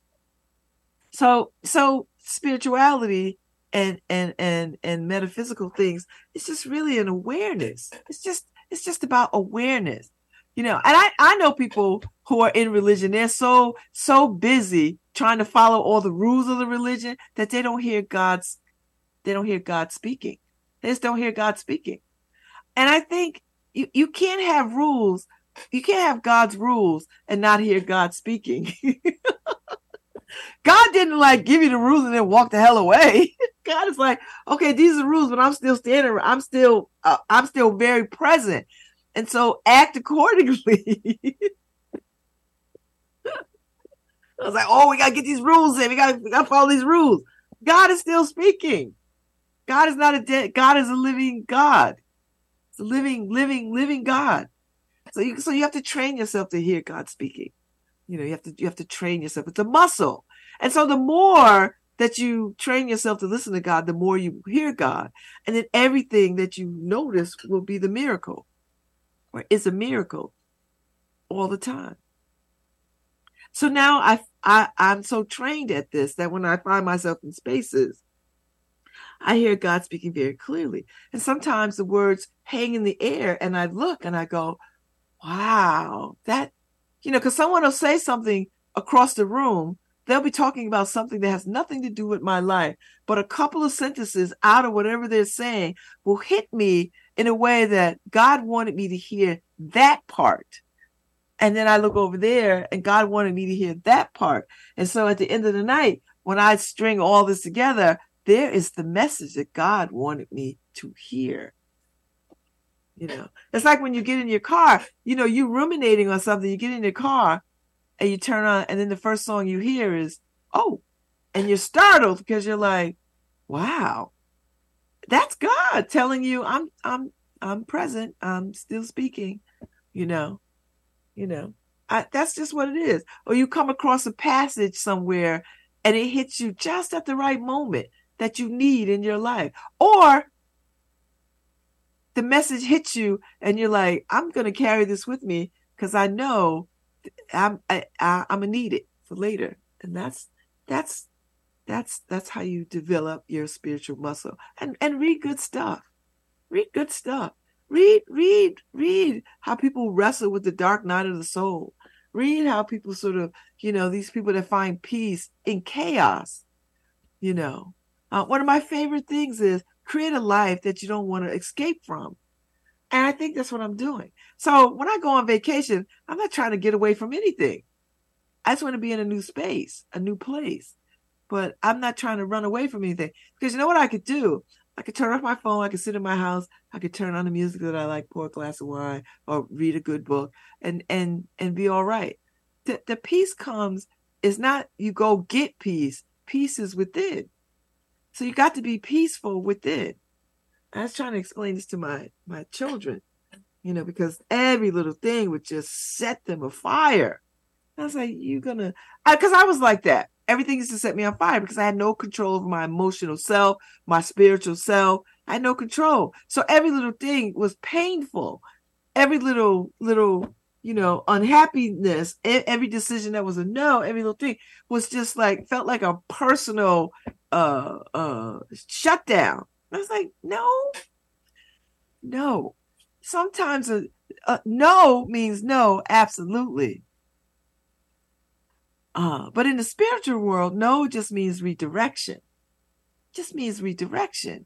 so so spirituality and and and and metaphysical things it's just really an awareness it's just it's just about awareness you know and i i know people who are in religion they're so so busy trying to follow all the rules of the religion that they don't hear god's they don't hear God speaking. They just don't hear God speaking. And I think you, you can't have rules. You can't have God's rules and not hear God speaking. God didn't like give you the rules and then walk the hell away. God is like, okay, these are the rules, but I'm still standing. I'm still, uh, I'm still very present, and so act accordingly. I was like, oh, we gotta get these rules in. We gotta, we gotta follow these rules. God is still speaking. God is not a dead. God is a living God. It's a living, living, living God. So you, so you have to train yourself to hear God speaking. You know, you have to, you have to train yourself. It's a muscle. And so the more that you train yourself to listen to God, the more you hear God. And then everything that you notice will be the miracle. Or it's a miracle all the time. So now I, I I'm so trained at this that when I find myself in spaces, I hear God speaking very clearly. And sometimes the words hang in the air and I look and I go, wow, that, you know, because someone will say something across the room. They'll be talking about something that has nothing to do with my life, but a couple of sentences out of whatever they're saying will hit me in a way that God wanted me to hear that part. And then I look over there and God wanted me to hear that part. And so at the end of the night, when I string all this together, there is the message that God wanted me to hear. You know, it's like when you get in your car, you know, you ruminating on something, you get in your car and you turn on, and then the first song you hear is, oh, and you're startled because you're like, wow, that's God telling you I'm I'm I'm present, I'm still speaking, you know, you know. I, that's just what it is. Or you come across a passage somewhere and it hits you just at the right moment that you need in your life. Or the message hits you and you're like, I'm going to carry this with me because I know I'm I, I, I'm gonna need it for later. And that's that's that's that's how you develop your spiritual muscle. And and read good stuff. Read good stuff. Read read read how people wrestle with the dark night of the soul. Read how people sort of, you know, these people that find peace in chaos. You know, uh, one of my favorite things is create a life that you don't want to escape from. And I think that's what I'm doing. So when I go on vacation, I'm not trying to get away from anything. I just want to be in a new space, a new place. But I'm not trying to run away from anything. Because you know what I could do? I could turn off my phone. I could sit in my house. I could turn on the music that I like, pour a glass of wine, or read a good book, and and and be all right. The the peace comes It's not you go get peace. Peace is within. So you got to be peaceful within. I was trying to explain this to my my children, you know, because every little thing would just set them afire. I was like, "You gonna?" Because I, I was like that. Everything used to set me on fire because I had no control over my emotional self, my spiritual self. I had no control. So every little thing was painful. Every little little you know, unhappiness, every decision that was a no, every little thing was just like felt like a personal uh uh shutdown. I was like, no, no. Sometimes a, a no means no, absolutely. Uh, but in the spiritual world, no just means redirection. Just means redirection.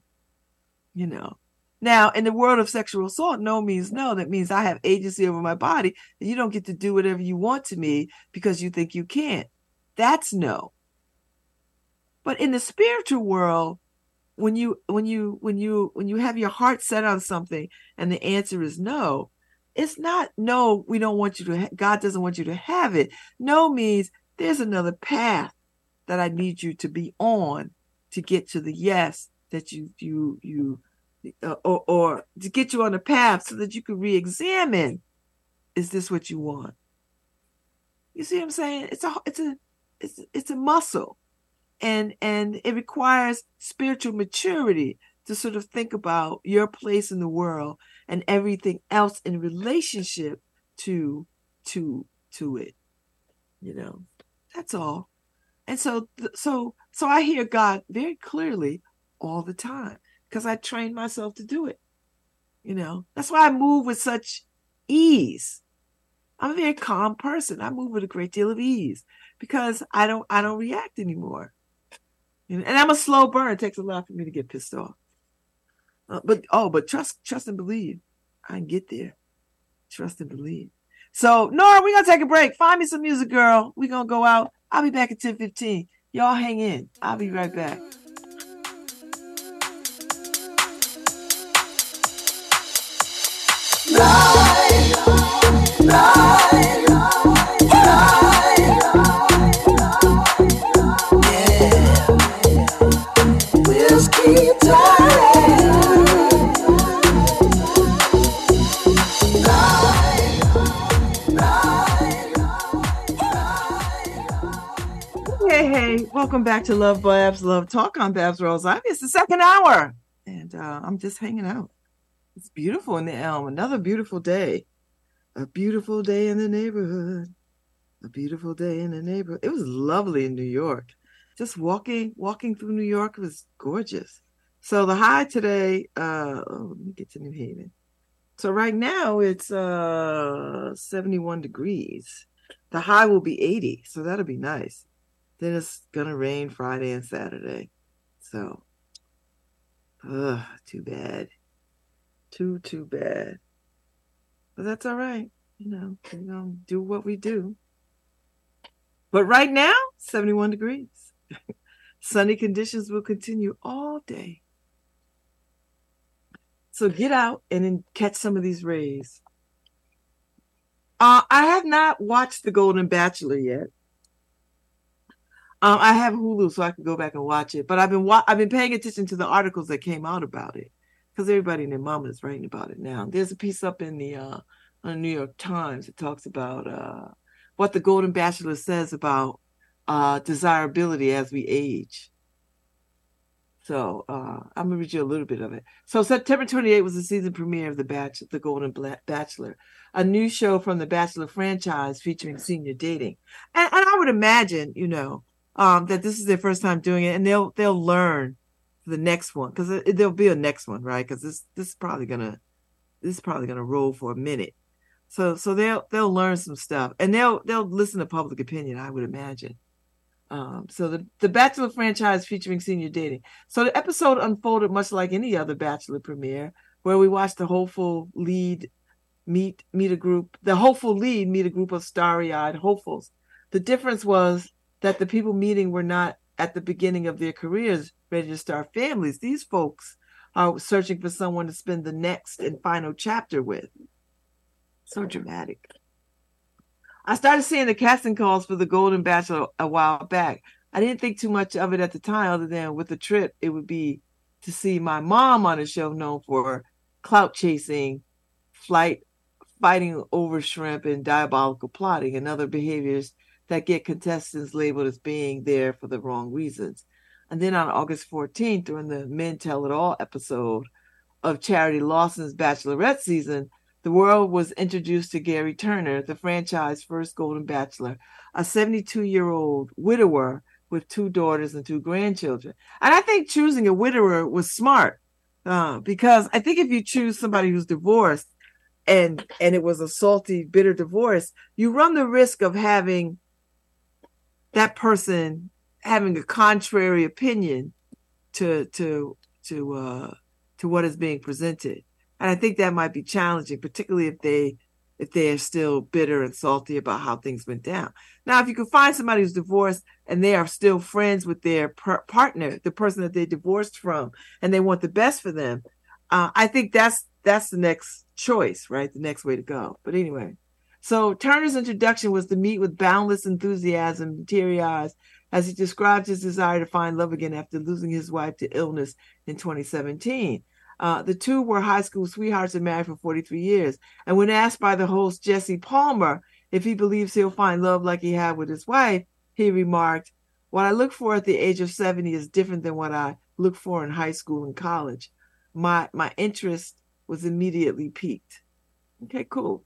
You know. Now, in the world of sexual assault, no means no. That means I have agency over my body, and you don't get to do whatever you want to me because you think you can't. That's no. But in the spiritual world, when you when you when you when you have your heart set on something and the answer is no, it's not no. We don't want you to. Ha- God doesn't want you to have it. No means there's another path that I need you to be on to get to the yes that you you you uh, or, or to get you on the path so that you can re-examine is this what you want you see what i'm saying it's a it's a it's it's a muscle and and it requires spiritual maturity to sort of think about your place in the world and everything else in relationship to to to it you know that's all and so so so i hear god very clearly all the time because I train myself to do it. You know, that's why I move with such ease. I'm a very calm person. I move with a great deal of ease because I don't I don't react anymore. And, I'm a slow burn. It takes a lot for me to get pissed off. Uh, but oh, but trust, trust and believe. I can get there. Trust and believe. So Nora, we're gonna take a break. Find me some music, girl. We're gonna go out. I'll be back at 10 15. Y'all hang in. I'll be right back. Ride, back to Love Babz, Love Talk on Babz Rawls. It's the second hour, and uh, I'm just hanging out. It's beautiful in the elm. Another beautiful day. A beautiful day in the neighborhood. A beautiful day in the neighborhood. It was lovely in New York. Just walking, walking through New York was gorgeous. So the high today, uh, oh, let me get to New Haven. So right now it's uh 71 degrees. The high will be 80, so that'll be nice. Then it's gonna rain Friday and Saturday. So, ugh, too bad. Too, too bad. But that's all right. You know, we're gonna do what we do. But right now, 71 degrees. Sunny conditions will continue all day. So get out and catch some of these rays. Uh, I have not watched The Golden Bachelor yet. Um, I have Hulu, so I can go back and watch it. But I've been wa- I've been paying attention to the articles that came out about it because everybody and their mama is writing about it now. There's a piece up in the uh, on the New York Times that talks about uh, what the Golden Bachelor says about uh, desirability as we age. So uh, I'm gonna read you a little bit of it. So September 28 was the season premiere of the Batch, the Golden Bachelor, a new show from the Bachelor franchise featuring senior dating. And, and I would imagine, you know, um, that this is their first time doing it, and they'll they'll learn the next one because there'll be a next one, right? Because this this is probably gonna this is probably gonna roll for a minute. So so they'll they'll learn some stuff, and they'll they'll listen to public opinion. I would imagine. Um, so the the Bachelor franchise featuring senior dating. So the episode unfolded much like any other Bachelor premiere, where we watched the hopeful lead meet meet a group, the hopeful lead meet a group of starry-eyed hopefuls. The difference was that the people meeting were not at the beginning of their careers ready to start families. These folks are searching for someone to spend the next and final chapter with. So dramatic. I started seeing the casting calls for the Golden Bachelor a while back. I didn't think too much of it at the time, other than with the trip, it would be to see my mom on a show known for clout chasing, flight, fighting over shrimp, and diabolical plotting and other behaviors that get contestants labeled as being there for the wrong reasons. And then on August 14th, during the Men Tell It All episode of Charity Lawson's Bachelorette season, the world was introduced to Gary Turner, the franchise's first Golden Bachelor, a 72 year old widower with two daughters and two grandchildren. And I think choosing a widower was smart uh, because I think if you choose somebody who's divorced and and it was a salty, bitter divorce, you run the risk of having that person having a contrary opinion to to to uh to what is being presented. And i think that might be challenging particularly if they if they are still bitter and salty about how things went down. Now if you can find somebody who's divorced and they are still friends with their per- partner the person that they divorced from and they want the best for them uh, i think that's that's the next choice right? The next way to go. But anyway so Turner's introduction was to meet with boundless enthusiasm and teary eyes as he described his desire to find love again after losing his wife to illness in 2017. Uh, the two were high school sweethearts and married for 43 years. And when asked by the host Jesse Palmer if he believes he'll find love like he had with his wife, he remarked, What I look for at the age of 70 is different than what I look for in high school and college. My my interest was immediately piqued. Okay, cool.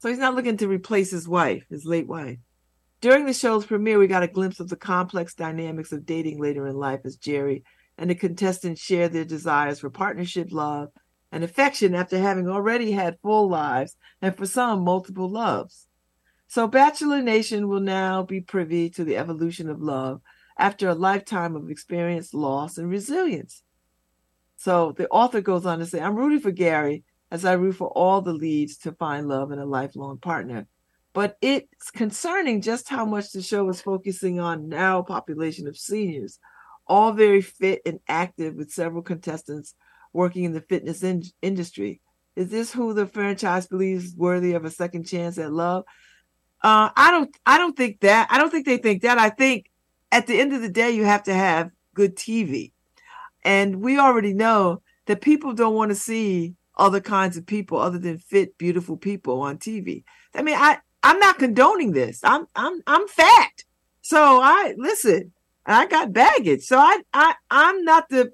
So he's not looking to replace his wife, his late wife. During the show's premiere, we got a glimpse of the complex dynamics of dating later in life as Gerry and the contestants share their desires for partnership, love, and affection after having already had full lives and for some, multiple loves. So, Bachelor Nation will now be privy to the evolution of love after a lifetime of experience, loss, and resilience. So the author goes on to say, I'm rooting for Gary as I root for all the leads to find love and a lifelong partner. But it's concerning just how much the show is focusing on now population of seniors, all very fit and active with several contestants working in the fitness in- industry. Is this who the franchise believes worthy of a second chance at love? Uh, I don't. I don't think that. I don't think they think that. I think at the end of the day, you have to have good TV, and we already know that people don't want to see other kinds of people other than fit, beautiful people on TV. I mean, I I'm not condoning this. I'm I'm I'm fat, so I listen. I got baggage, so I I I'm not the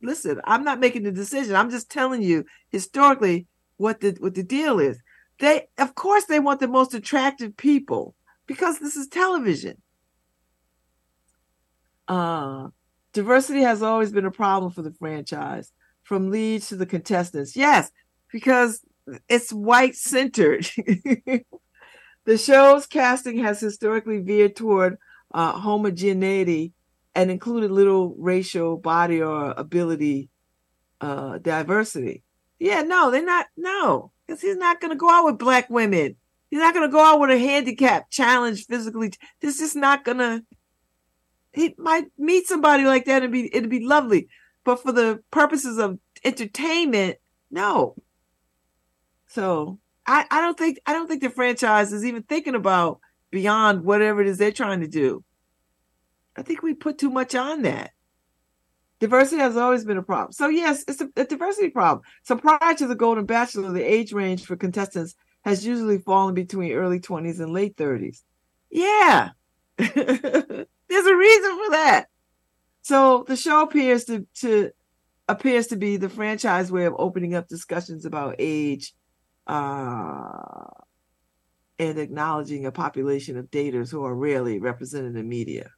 listen, I'm not making the decision. I'm just telling you historically what the what the deal is. They of course they want the most attractive people because this is television. Uh diversity has always been a problem for the franchise, from leads to the contestants. Yes, because it's white centered. the show's casting has historically veered toward uh, homogeneity and included little racial, body, or ability uh, diversity. Yeah, no, they're not. No, because he's not going to go out with black women. He's not going to go out with a handicap, challenged physically. This is not going to. He might meet somebody like that and be it'd be lovely, but for the purposes of entertainment, no. So I, I don't think I don't think the franchise is even thinking about beyond whatever it is they're trying to do. I think we put too much on that. Diversity has always been a problem. So yes, it's a, a diversity problem. So prior to the Golden Bachelor, the age range for contestants has usually fallen between early 20s and late 30s. Yeah. There's a reason for that. So the show appears to, to appears to be the franchise way of opening up discussions about age uh, and acknowledging a population of daters who are rarely represented in media.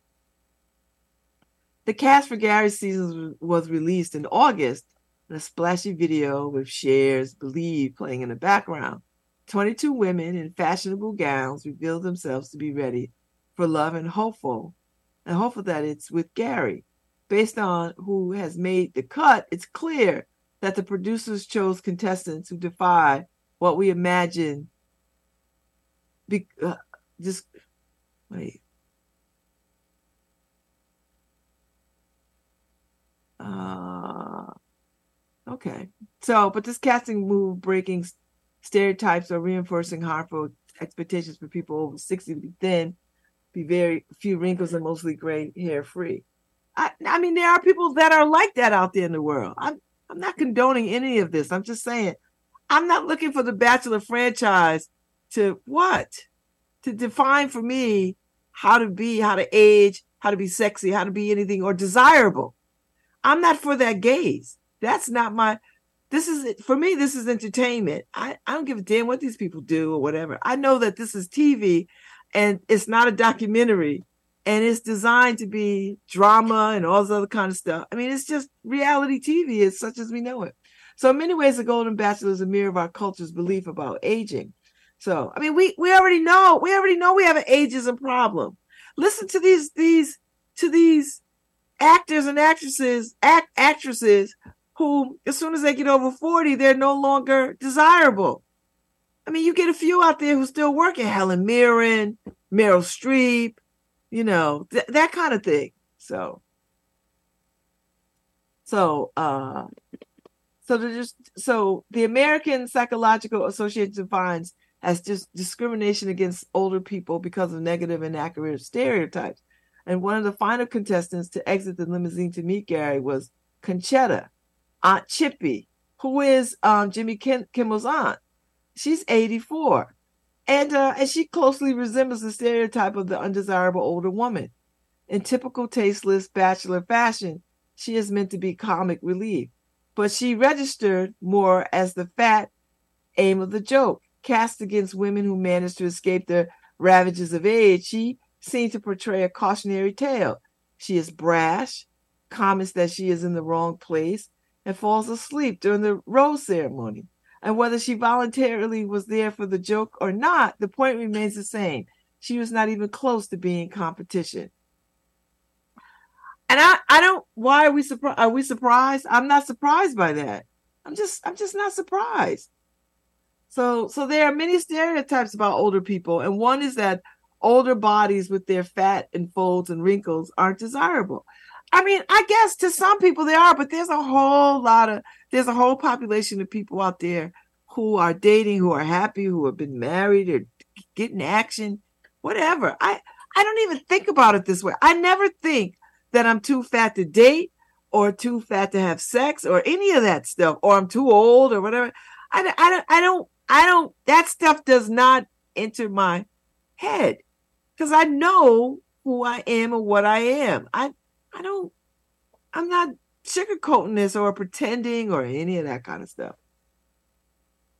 The cast for Gary's season was released in August in a splashy video with Cher's Believe playing in the background. 22 women in fashionable gowns revealed themselves to be ready for love and hopeful, and hopeful that it's with Gary. Based on who has made the cut, it's clear that the producers chose contestants who defy what we imagine. Be, uh, just wait. Uh, okay. So, but this casting move breaking stereotypes or reinforcing harmful expectations for people over 60 to be thin, be very few wrinkles, and mostly gray hair free. I, I mean, there are people that are like that out there in the world. I'm, I'm not condoning any of this. I'm just saying, I'm not looking for the Bachelor franchise to what? To define for me how to be, how to age, how to be sexy, how to be anything or desirable. I'm not for that gaze. That's not my this is for me this is entertainment. I, I don't give a damn what these people do or whatever. I know that this is TV and it's not a documentary and it's designed to be drama and all this other kind of stuff. I mean, it's just reality TV is such as we know it. So in many ways, the Golden Bachelor is a mirror of our culture's belief about aging. So I mean, we we already know we already know we have an ageism problem. Listen to these these to these actors and actresses, act actresses who, as soon as they get over 40, they're no longer desirable. I mean, you get a few out there who still work, working, Helen Mirren, Meryl Streep, you know, th- that kind of thing. So, so, uh, so they just so the American Psychological Association defines as just discrimination against older people because of negative and inaccurate stereotypes. And one of the final contestants to exit the limousine to meet Gary was Concetta, Aunt Chippy, who is um, Jimmy Kim- Kimmel's aunt. She's 84. And, uh, and she closely resembles the stereotype of the undesirable older woman. In typical tasteless bachelor fashion, she is meant to be comic relief, but she registered more as the fat aim of the joke. Cast against women who manage to escape the ravages of age, she seem to portray a cautionary tale. She is brash, comments that she is in the wrong place, and falls asleep during the rose ceremony. And whether she voluntarily was there for the joke or not, the point remains the same. She was not even close to being competition. And I, I don't. Why are we surprised? Are we surprised? I'm not surprised by that. I'm just, I'm just not surprised. So, so there are many stereotypes about older people, and one is that older bodies with their fat and folds and wrinkles aren't desirable. I mean, I guess to some people they are, but there's a whole lot of there's a whole population of people out there who are dating, who are happy, who have been married or getting action, whatever. I I don't even think about it this way. I never think that I'm too fat to date or too fat to have sex or any of that stuff or I'm too old or whatever. I, I don't I don't I don't, that stuff does not enter my head because I know who I am and what I am. I, I don't, I'm not sugarcoating this or pretending or any of that kind of stuff.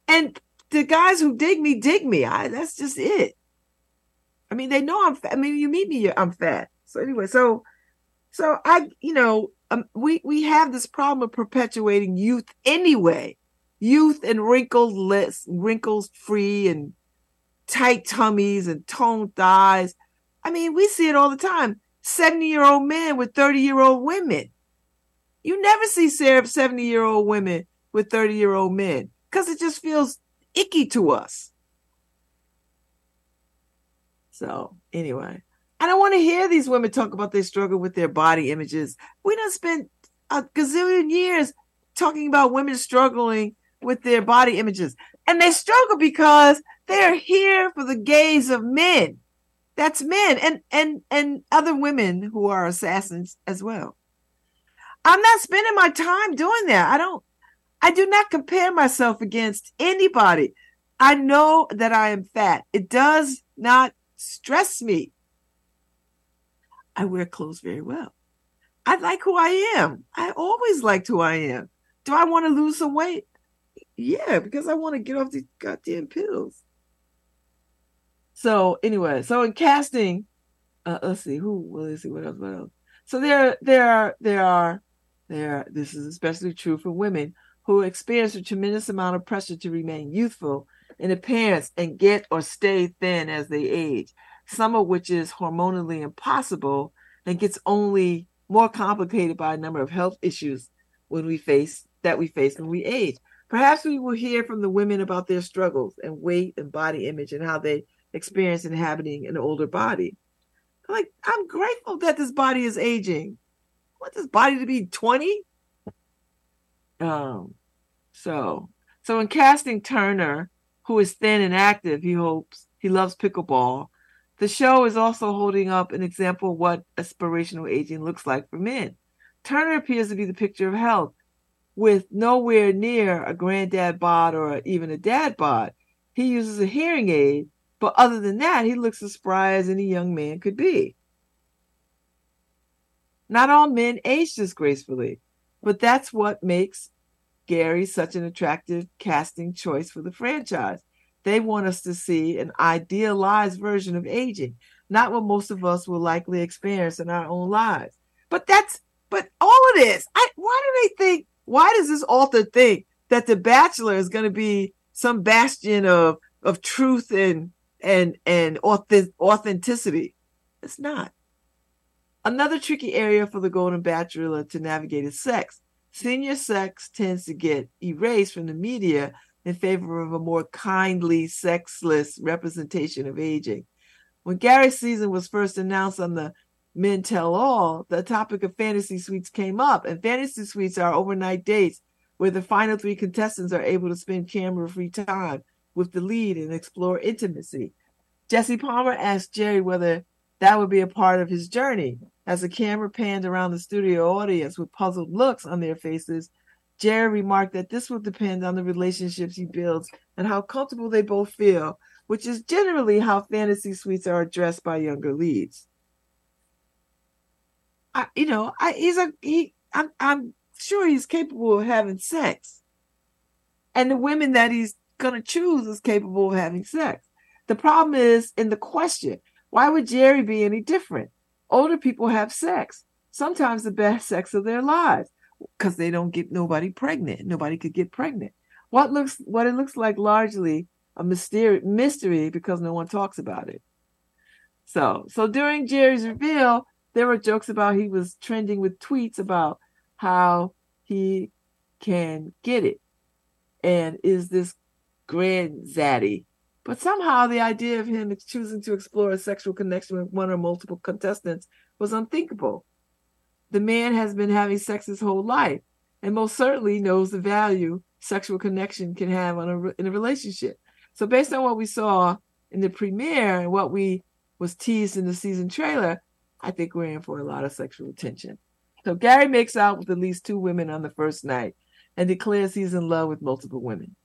And the guys who dig me, dig me. I, that's just it. I mean, they know I'm fat. I mean, you meet me, I'm fat. So anyway, so, so I, you know, um, we, we have this problem of perpetuating youth anyway youth and wrinkleless, wrinkles free and tight tummies and toned thighs. I mean, we see it all the time. 70 year old men with 30 year old women. You never see 70 year old women with 30 year old men because it just feels icky to us. So, anyway, I don't want to hear these women talk about their struggle with their body images. We don't spend a gazillion years talking about women struggling with their body images. And they struggle because they're here for the gaze of men. That's men and and and other women who are assassins as well. I'm not spending my time doing that. I don't I do not compare myself against anybody. I know that I am fat. It does not stress me. I wear clothes very well. I like who I am. I always liked who I am. Do I want to lose some weight? Yeah, because I want to get off these goddamn pills. So anyway, so in casting, uh, let's see who. Well, let's see what else. What else? So there, there are, there are, there. This is especially true for women who experience a tremendous amount of pressure to remain youthful in appearance and get or stay thin as they age. Some of which is hormonally impossible and gets only more complicated by a number of health issues when we face that we face when we age. Perhaps we will hear from the women about their struggles and weight and body image and how they experience inhabiting an older body. I'm Like, I'm grateful that this body is aging. I want this body to be 20. Um, so, so in casting Turner, who is thin and active, he hopes he loves pickleball. The show is also holding up an example of what aspirational aging looks like for men. Turner appears to be the picture of health with nowhere near a granddad bod or even a dad bod. He uses a hearing aid, but other than that, he looks as spry as any young man could be. Not all men age disgracefully, but that's what makes Gary such an attractive casting choice for the franchise. They want us to see an idealized version of aging, not what most of us will likely experience in our own lives. But that's but all of this, I why do they think why does this author think that The Bachelor is going to be some bastion of of truth and and and authenticity? It's not. Another tricky area for the Golden Bachelor to navigate is sex. Senior sex tends to get erased from the media in favor of a more kindly, sexless representation of aging. When Gary's season was first announced on the Men Tell All, the topic of fantasy suites came up. And fantasy suites are overnight dates where the final three contestants are able to spend camera free time with the lead and explore intimacy. Jesse Palmer asked Gerry whether that would be a part of his journey. As the camera panned around the studio audience with puzzled looks on their faces, Gerry remarked that this will depend on the relationships he builds and how comfortable they both feel, which is generally how fantasy suites are addressed by younger leads. I, you know, I, he's a he. I'm, I'm sure he's capable of having sex, and the women that he's gonna choose is capable of having sex. The problem is in the question: Why would Gerry be any different? Older people have sex, sometimes the best sex of their lives, because they don't get nobody pregnant. Nobody could get pregnant. What looks what it looks like largely a mystery mystery because no one talks about it. So so during Gerry's reveal, there were jokes about he was trending with tweets about how he can get it and is this grand zaddy. But somehow the idea of him choosing to explore a sexual connection with one or multiple contestants was unthinkable. The man has been having sex his whole life and most certainly knows the value sexual connection can have on a, in a relationship. So based on what we saw in the premiere and what we was teased in the season trailer, I think we're in for a lot of sexual tension. So Gary makes out with at least two women on the first night and declares he's in love with multiple women.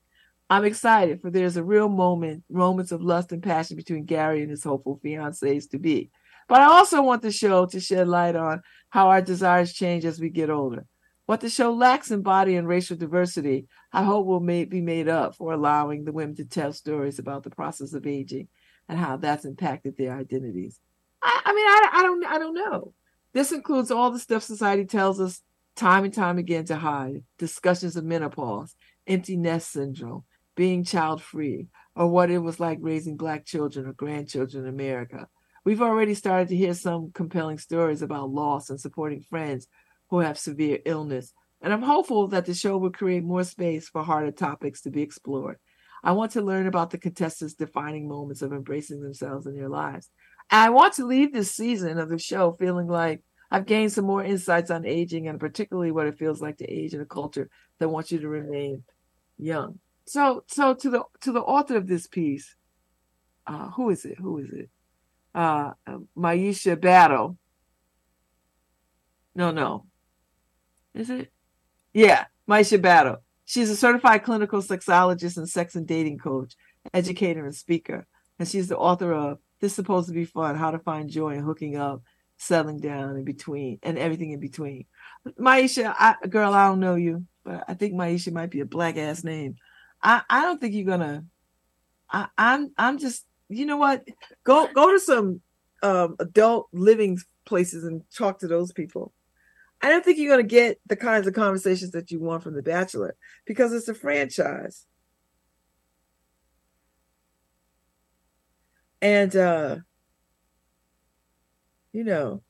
I'm excited for there's a real moment, moments of lust and passion between Gary and his hopeful fiancés to be. But I also want the show to shed light on how our desires change as we get older. What the show lacks in body and racial diversity, I hope will may, be made up for allowing the women to tell stories about the process of aging and how that's impacted their identities. I, I mean, I, I don't, I don't know. This includes all the stuff society tells us time and time again to hide: discussions of menopause, empty nest syndrome, being child free, or what it was like raising black children or grandchildren in America. We've already started to hear some compelling stories about loss and supporting friends who have severe illness. And I'm hopeful that the show will create more space for harder topics to be explored. I want to learn about the contestants' defining moments of embracing themselves in their lives. And I want to leave this season of the show feeling like I've gained some more insights on aging and particularly what it feels like to age in a culture that wants you to remain young. So, so to the to the author of this piece, uh, who is it? Who is it? Uh, Myisha Battle. No, no. Is it? Yeah, Myisha Battle. She's a certified clinical sexologist and sex and dating coach, educator, and speaker. And she's the author of This Supposed to Be Fun How to Find Joy in Hooking Up, Settling Down, in between, and everything in between. Myisha, I, girl, I don't know you, but I think Myisha might be a black ass name. I, I don't think you're gonna. I, I'm I'm just you know what? Go go to some um, adult living places and talk to those people. I don't think you're to get the kinds of conversations that you want from The Bachelor because it's a franchise. And, uh, you know,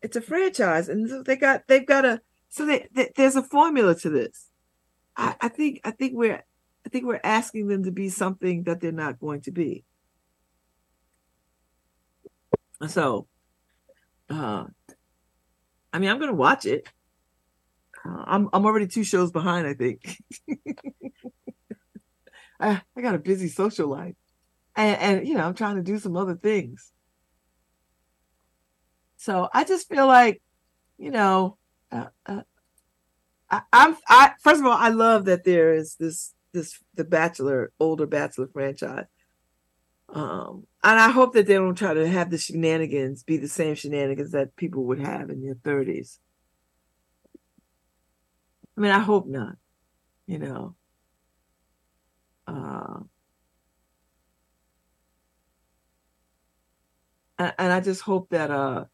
it's a franchise and they got, they've got a, so they, they, there's a formula to this. I, I think, I think we're, I think we're asking them to be something that they're not going to be. So, uh, I mean, I'm going to watch it. Uh, I'm I'm already two shows behind. I think. I I got a busy social life, and and you know I'm trying to do some other things. So I just feel like, you know, uh, uh, I, I'm I first of all I love that there is this this the Bachelor older Bachelor franchise. Um, and I hope that they don't try to have the shenanigans be the same shenanigans that people would have in their 30s. I mean, I hope not, you know. Uh, and, and I just hope that, uh,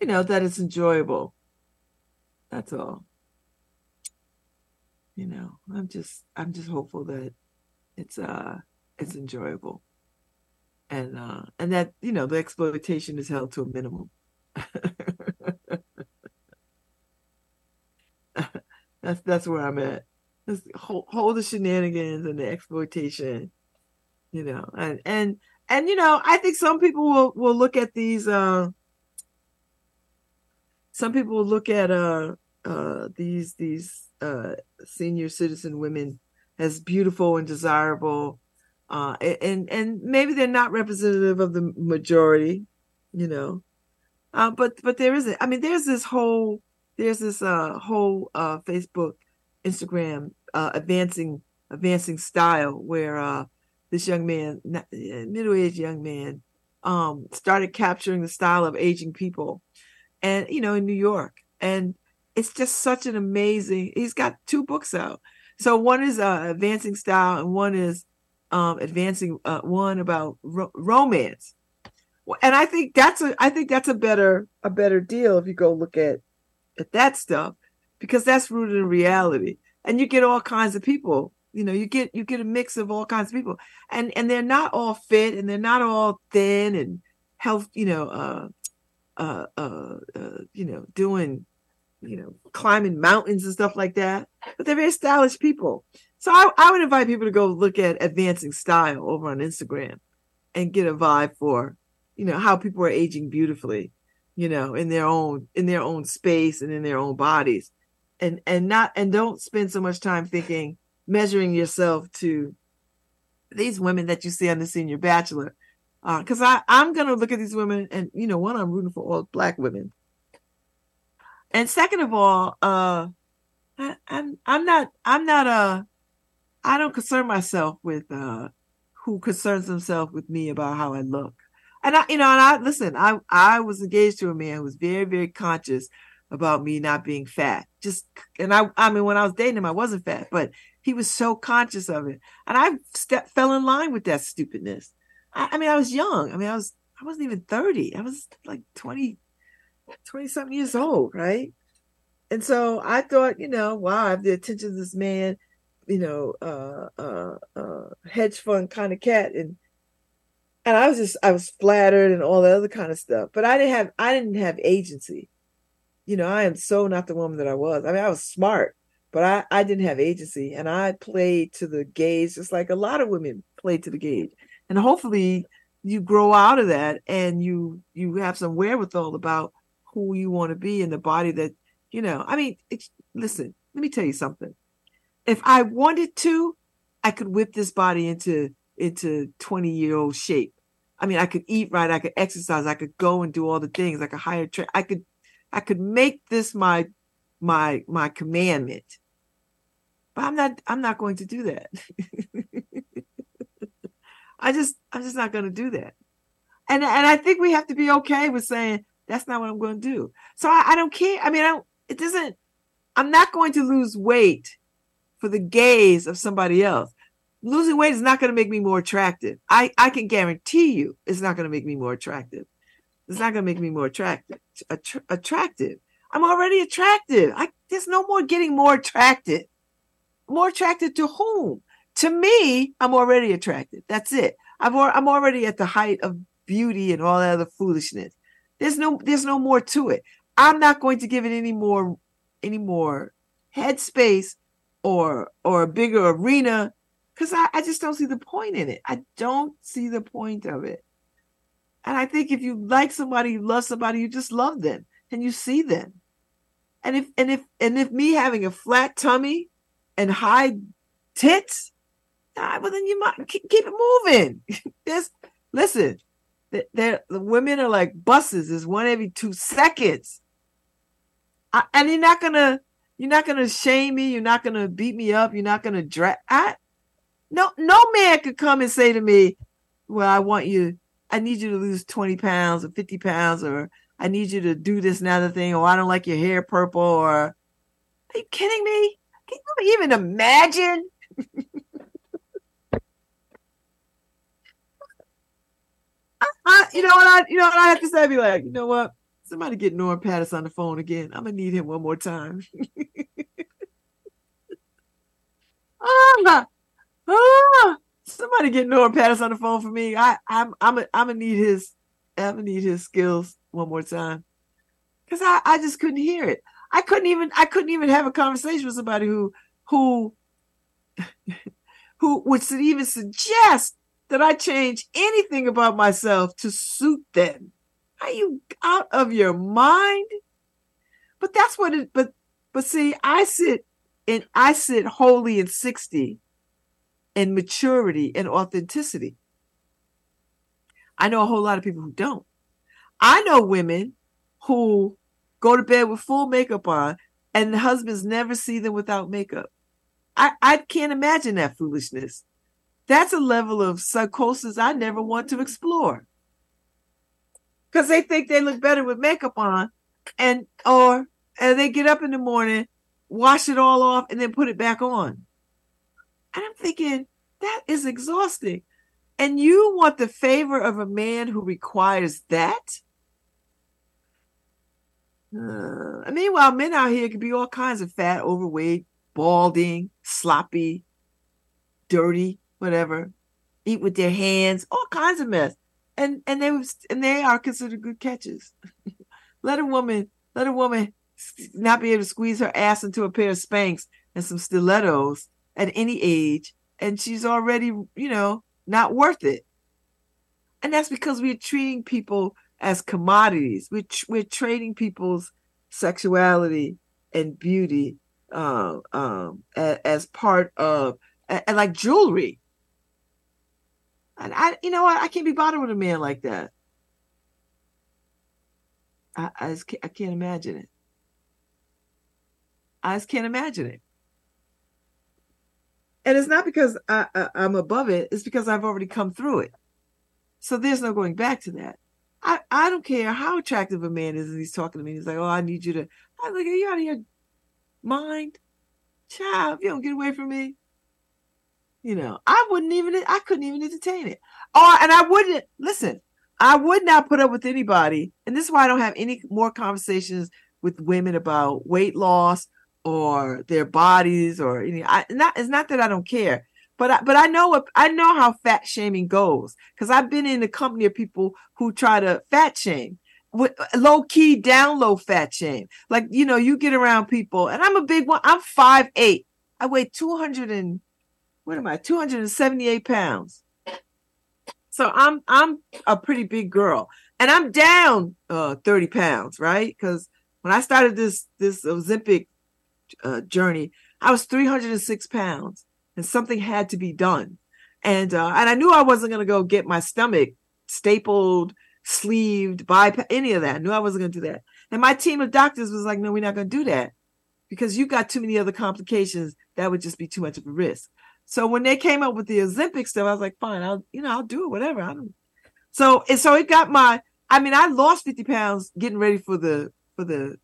you know, that it's enjoyable. That's all. You know, I'm just, I'm just hopeful that it's, uh, it's enjoyable and uh, and that you know the exploitation is held to a minimum. that's that's where I'm at. Just hold, hold the shenanigans and the exploitation, you know, and and and you know I think some people will will look at these. Uh, some people will look at uh uh these these uh senior citizen women as beautiful and desirable uh, and and maybe they're not representative of the majority, you know. Uh, but but there isn't. I mean, there's this whole there's this uh, whole uh, Facebook, Instagram uh, advancing advancing style where uh, this young man, middle aged young man, um, started capturing the style of aging people, and you know in New York, and it's just such an amazing. He's got two books out. So one is uh, advancing style, and one is um, advancing uh, one about ro- romance, and I think that's a I think that's a better a better deal if you go look at at that stuff because that's rooted in reality, and you get all kinds of people. You know, you get you get a mix of all kinds of people, and and they're not all fit, and they're not all thin and health. You know, uh, uh, uh, uh, you know, doing, you know, climbing mountains and stuff like that. But they're very stylish people. So I, I would invite people to go look at Advancing Style over on Instagram and get a vibe for, you know, how people are aging beautifully, you know, in their own in their own space and in their own bodies. And and not and don't spend so much time thinking measuring yourself to these women that you see on the senior bachelor because uh, I I'm gonna look at these women and you know one I'm rooting for all black women, and second of all, uh, I, I'm I'm not I'm not uh I don't concern myself with uh who concerns himself with me about how I look, and I you know and I listen I I was engaged to a man who was very very conscious about me not being fat just and I I mean when I was dating him I wasn't fat but he was so conscious of it and I step, fell in line with that stupidness I, I mean, I was young. I mean, I was I wasn't even 30. I was like 20, 20 something years old, right? And so I thought, you know, wow, I have the attention of this man, you know, uh, uh, uh, hedge fund kind of cat, and and I was just I was flattered and all that other kind of stuff, but I didn't have I didn't have agency. You know, I am so not the woman that I was. I mean, I was smart, but I I didn't have agency, and I played to the gaze just like a lot of women play to the gaze and hopefully you grow out of that and you you have some wherewithal about who you want to be in the body that you know i mean listen let me tell you something. If i wanted to i could whip this body into into 20 year old shape. I mean i could eat right i could exercise i could go and do all the things i could hire tra- i could i could make this my my my commandment. But i'm not i'm not going to do that. I just I'm just not going to do that. And and I think we have to be okay with saying that's not what I'm going to do. So I, I don't care. I mean, I don't, it doesn't. I'm not going to lose weight for the gaze of somebody else. Losing weight is not going to make me more attractive. I I can guarantee you, it's not going to make me more attractive. It's not going to make me more attractive. Attra- attractive. I'm already attractive. I there's no more getting more attractive. More attractive to whom? to me, I'm already attractive. That's it. I'm I'm already at the height of beauty and all that other foolishness. There's no there's no more to it. I'm not going to give it any more any more headspace or or a bigger arena because I, I just don't see the point in it. I don't see the point of it. And I think if you like somebody, you love somebody, you just love them and you see them. And if and if and if me having a flat tummy and high tits well then you might keep it moving. This, listen, the, the women are like buses. Is one every two seconds, I, and you're not gonna you're not gonna shame me. You're not gonna beat me up. You're not gonna drag. I no no man could come and say to me, "Well, I want you. I need you to lose twenty pounds or fifty pounds, or I need you to do this and other thing, or I don't like your hair purple." Or are you kidding me? Can you even imagine? I, you know what I, you know what I have to say? I'd be like, you know what? Somebody get Norm Pattis on the phone again. I'm gonna need him one more time. ah, ah, somebody get Norm Pattis on the phone for me. I, I'm, I'm, a, I'm gonna need his, I'm gonna need his skills one more time, because I, I just couldn't hear it. I couldn't even, I couldn't even have a conversation with somebody who, who, who would even suggest that I change anything about myself to suit them. Are you out of your mind? But that's what it but but see, I sit and I sit wholly in 60 in maturity and authenticity. I know a whole lot of people who don't. I know women who go to bed with full makeup on and the husbands never see them without makeup. I, I can't imagine that foolishness. That's a level of psychosis I never want to explore. Because they think they look better with makeup on, and or and they get up in the morning, wash it all off, and then put it back on. And I'm thinking that is exhausting. And you want the favor of a man who requires that? Uh, meanwhile, men out here can be all kinds of fat, overweight, balding, sloppy, dirty whatever, eat with their hands, all kinds of mess. And and they was and they are considered good catches. let a woman, let a woman not be able to squeeze her ass into a pair of Spanx and some stilettos at any age, and she's already, you know, not worth it. And that's because we're treating people as commodities. We're, we're trading people's sexuality and beauty uh, um, as, as part of, and like jewelry. And I, you know what? I can't be bothered with a man like that. I, I just can't, I can't imagine it. I just can't imagine it. And it's not because I, I, I'm above it, it's because I've already come through it. So there's no going back to that. I, I don't care how attractive a man is and he's talking to me. He's like, Oh, I need you to I'm like, Are you out of your mind? Child, you don't get away from me. You know, I wouldn't even I couldn't even entertain it. Oh, and I wouldn't listen, I would not put up with anybody, and this is why I don't have any more conversations with women about weight loss or their bodies or any. I, not it's not that I don't care, but I, but I know what I know how fat shaming goes because I've been in the company of people who try to fat shame with low key down low fat shame. Like you know, you get around people, and I'm a big one. I'm five eight. I weigh two hundred and what am I? Two hundred and seventy eight pounds. So I'm I'm a pretty big girl, and I'm down uh, thirty pounds, right? Because when I started this this Ozempic uh, journey, I was 306 pounds, and something had to be done. And uh, and I knew I wasn't going to go get my stomach stapled, sleeved, by any of that. I knew I wasn't going to do that. And my team of doctors was like, "No, we're not going to do that because you've got too many other complications. That would just be too much of a risk." So when they came up with the Ozempic stuff, I was like, "Fine, I'll you know I'll do it, whatever." I don't. So and so it got my. I mean, I lost 50 pounds getting ready for the for the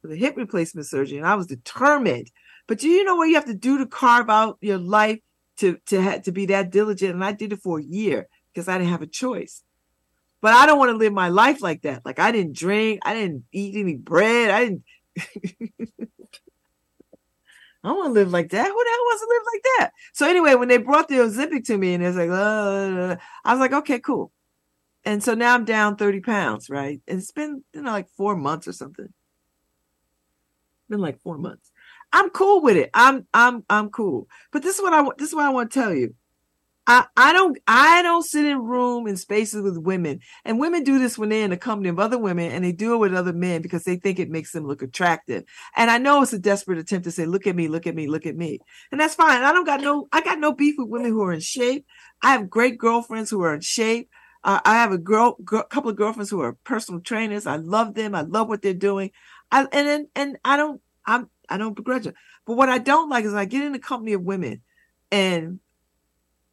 for the hip replacement surgery, and I was determined. But do you know what you have to do to carve out your life to to have to be that diligent, and I did it for a year because I didn't have a choice. But I don't want to live my life like that. Like I didn't drink, I didn't eat any bread, I didn't. I want to live like that. Who the hell wants to live like that? So anyway, when they brought the Ozempic to me and it's like, uh, I was like, okay, cool. And so now I'm down 30 pounds, right? And it's been, you know, like four months or something been like four months. I'm cool with it. I'm I'm I'm cool. But this is what I want. This is what I want to tell you. I, I don't I don't sit in room in spaces with women. And women do this when they're in the company of other women and they do it with other men because they think it makes them look attractive. And I know it's a desperate attempt to say, look at me, look at me, look at me. And that's fine. I don't got no I got no beef with women who are in shape. I have great girlfriends who are in shape. Uh, I have a girl, girl, couple of girlfriends who are personal trainers. I love them. I love what they're doing. I, and and I don't I'm I don't begrudge it. But what I don't like is I get in the company of women and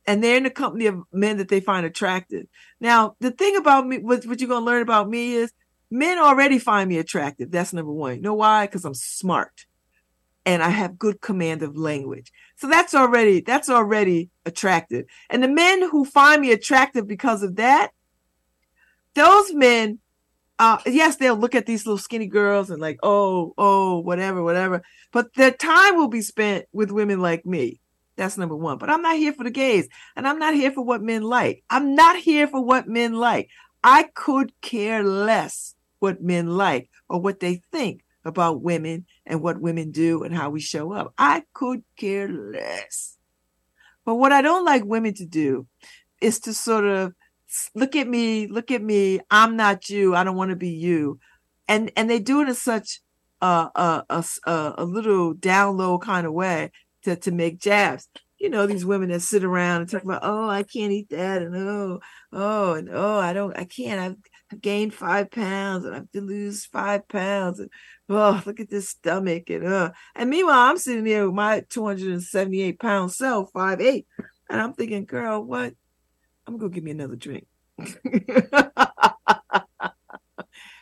and they're in the company of men that they find attractive. Now, the thing about me, what, what you're gonna learn about me is men already find me attractive. That's number one. You know why? Because I'm smart and I have good command of language. So that's already that's already attractive. And the men who find me attractive because of that, those men uh, yes, they'll look at these little skinny girls and like, oh, oh, whatever, whatever. But their time will be spent with women like me. That's number one. But I'm not here for the gays, and I'm not here for what men like. I'm not here for what men like. I could care less what men like or what they think about women and what women do and how we show up. I could care less. But what I don't like women to do is to sort of look at me, look at me. I'm not you. I don't want to be you. And and they do it in such a a, a, a little down low kind of way to, to make jabs. You know, these women that sit around and talk about, oh, I can't eat that, and oh, oh, and oh, I don't, I can't. I've, I've gained five pounds, and I have to lose five pounds, and oh, look at this stomach, and uh, and meanwhile, I'm sitting there with my 278 pound self, five eight, and I'm thinking, girl, what? I'm gonna go get me another drink.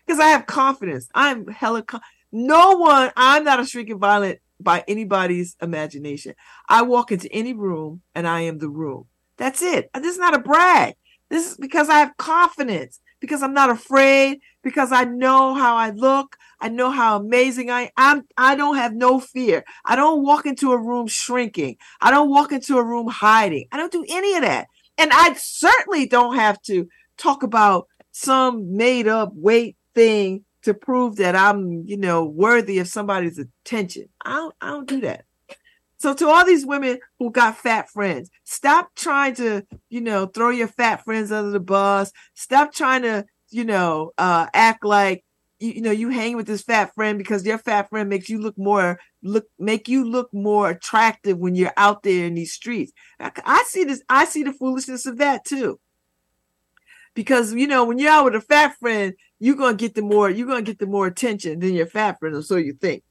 Because I have confidence. I'm hella con- no one, I'm not a shrinking violet by anybody's imagination. I walk into any room and I am the room. That's it. This is not a brag. This is because I have confidence, because I'm not afraid, because I know how I look. I know how amazing I am. I don't have no fear. I don't walk into a room shrinking. I don't walk into a room hiding. I don't do any of that. And I certainly don't have to talk about some made up weight thing to prove that I'm, you know, worthy of somebody's attention. I don't, I don't do that. So to all these women who got fat friends, stop trying to, you know, throw your fat friends under the bus. Stop trying to, you know, uh, act like you, you know you hang with this fat friend because your fat friend makes you look more look make you look more attractive when you're out there in these streets. I, I see this. I see the foolishness of that too because you know when you're out with a fat friend, you're gonna get the more you're gonna get the more attention than your fat friend, or so you think.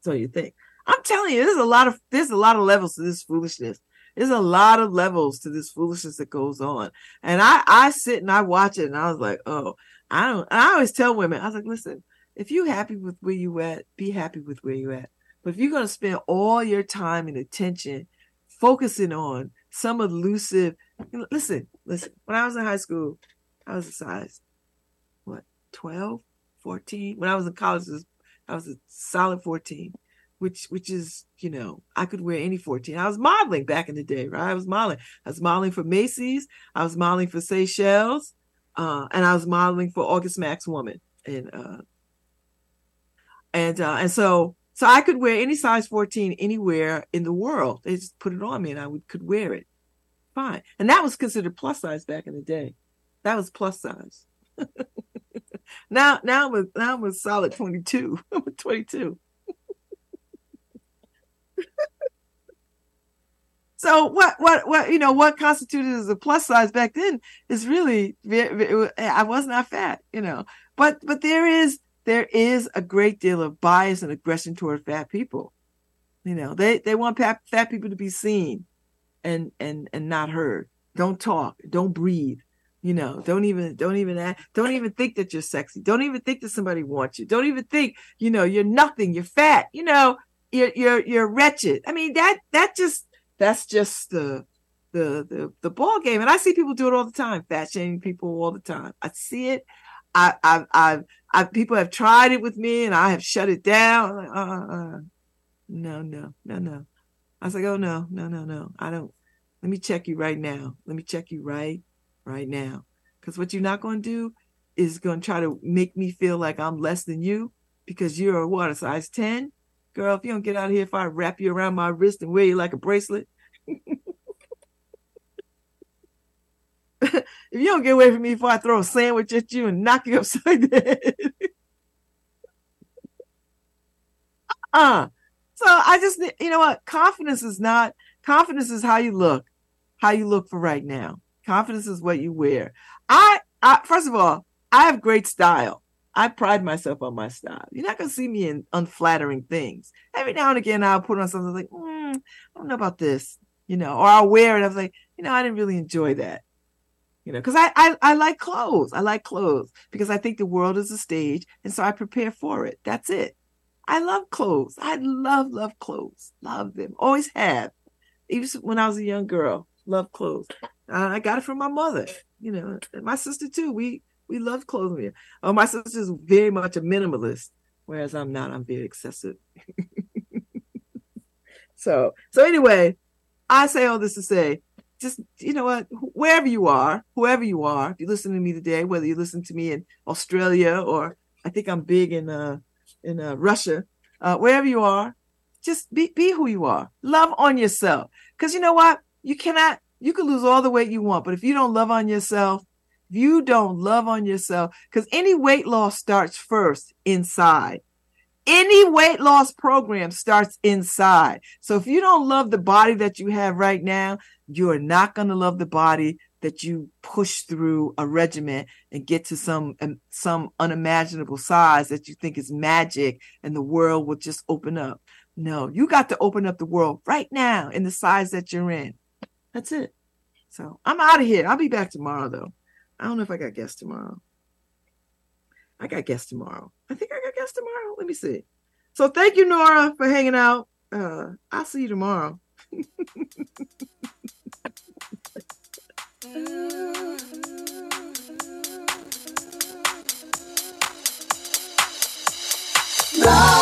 So you think. I'm telling you, there's a lot of there's a lot of levels to this foolishness. There's a lot of levels to this foolishness that goes on, and I I sit and I watch it, and I was like, oh, I don't. I always tell women, I was like, listen, if you're happy with where you at, be happy with where you at. But if you're gonna spend all your time and attention focusing on some elusive listen, listen. When I was in high school, I was a size 12, 14. When I was in college, I was a solid 14, which which is you know I could wear any 14. I was modeling back in the day, right? I was modeling. I was modeling for Macy's. I was modeling for Seychelles, uh, and I was modeling for August Max Woman, and uh, and uh, and so so I could wear any size 14 anywhere in the world. They just put it on me, and I would could wear it fine. And that was considered plus size back in the day. That was plus size. now, now I'm a, now I'm a solid 22. I'm a 22. so what, what, what, you know, what constituted as a plus size back then is really, I was not fat, you know, but, but there is, there is a great deal of bias and aggression toward fat people. You know, they, they want fat, fat people to be seen and and and not heard. Don't talk. Don't breathe. You know, don't even don't even don't even think that you're sexy. Don't even think that somebody wants you. Don't even think, you know, you're nothing. You're fat. You know, you're you're you're wretched. I mean, that that just that's just the the the the ball game. And I see people do it all the time, fat shaming people all the time. I see it. I I I, I people have tried it with me, and I have shut it down. Like, uh, uh, no, no, no, no. I was like, oh no, no, no, no. I don't. Let me check you right now. Let me check you right, right now. Because what you're not going to do is going to try to make me feel like I'm less than you because you're a a size ten, girl. If you don't get out of here, if I wrap you around my wrist and wear you like a bracelet. if you don't get away from me before I throw a sandwich at you and knock you upside the head. uh so I just, you know what? Confidence is not, confidence is how you look, how you look for right now. Confidence is what you wear. I, I first of all, I have great style. I pride myself on my style. You're not gonna see me in unflattering things. Every now and again, I'll put on something like, mm, I don't know about this, you know, or I'll wear it. I was like, you know, I didn't really enjoy that, you know, because I, I I like clothes. I like clothes because I think the world is a stage, and so I prepare for it. That's it. I love clothes. I love, love clothes. Love them. Always have. Even when I was a young girl, love clothes. I got it from my mother. You know, my sister too. We we love clothing. Oh, my sister's very much a minimalist, whereas I'm not. I'm very excessive. so so anyway, I say all this to say, just you know what, wherever you are, whoever you are, if you listen to me today, whether you listen to me in Australia or I think I'm big in uh in uh, Russia, uh, wherever you are, just be be who you are. Love on yourself, because you know what? You cannot. You can lose all the weight you want, but if you don't love on yourself, if you don't love on yourself, because any weight loss starts first inside. Any weight loss program starts inside. So if you don't love the body that you have right now, you are not going to love the body that you push through a regiment and get to some um, some unimaginable size that you think is magic and the world will just open up. No, you got to open up the world right now in the size that you're in. That's it. So I'm out of here. I'll be back tomorrow though. I don't know if I got guests tomorrow. I got guests tomorrow. I think I got guests tomorrow. Let me see. So thank you, Nora, for hanging out. Uh, I'll see you tomorrow.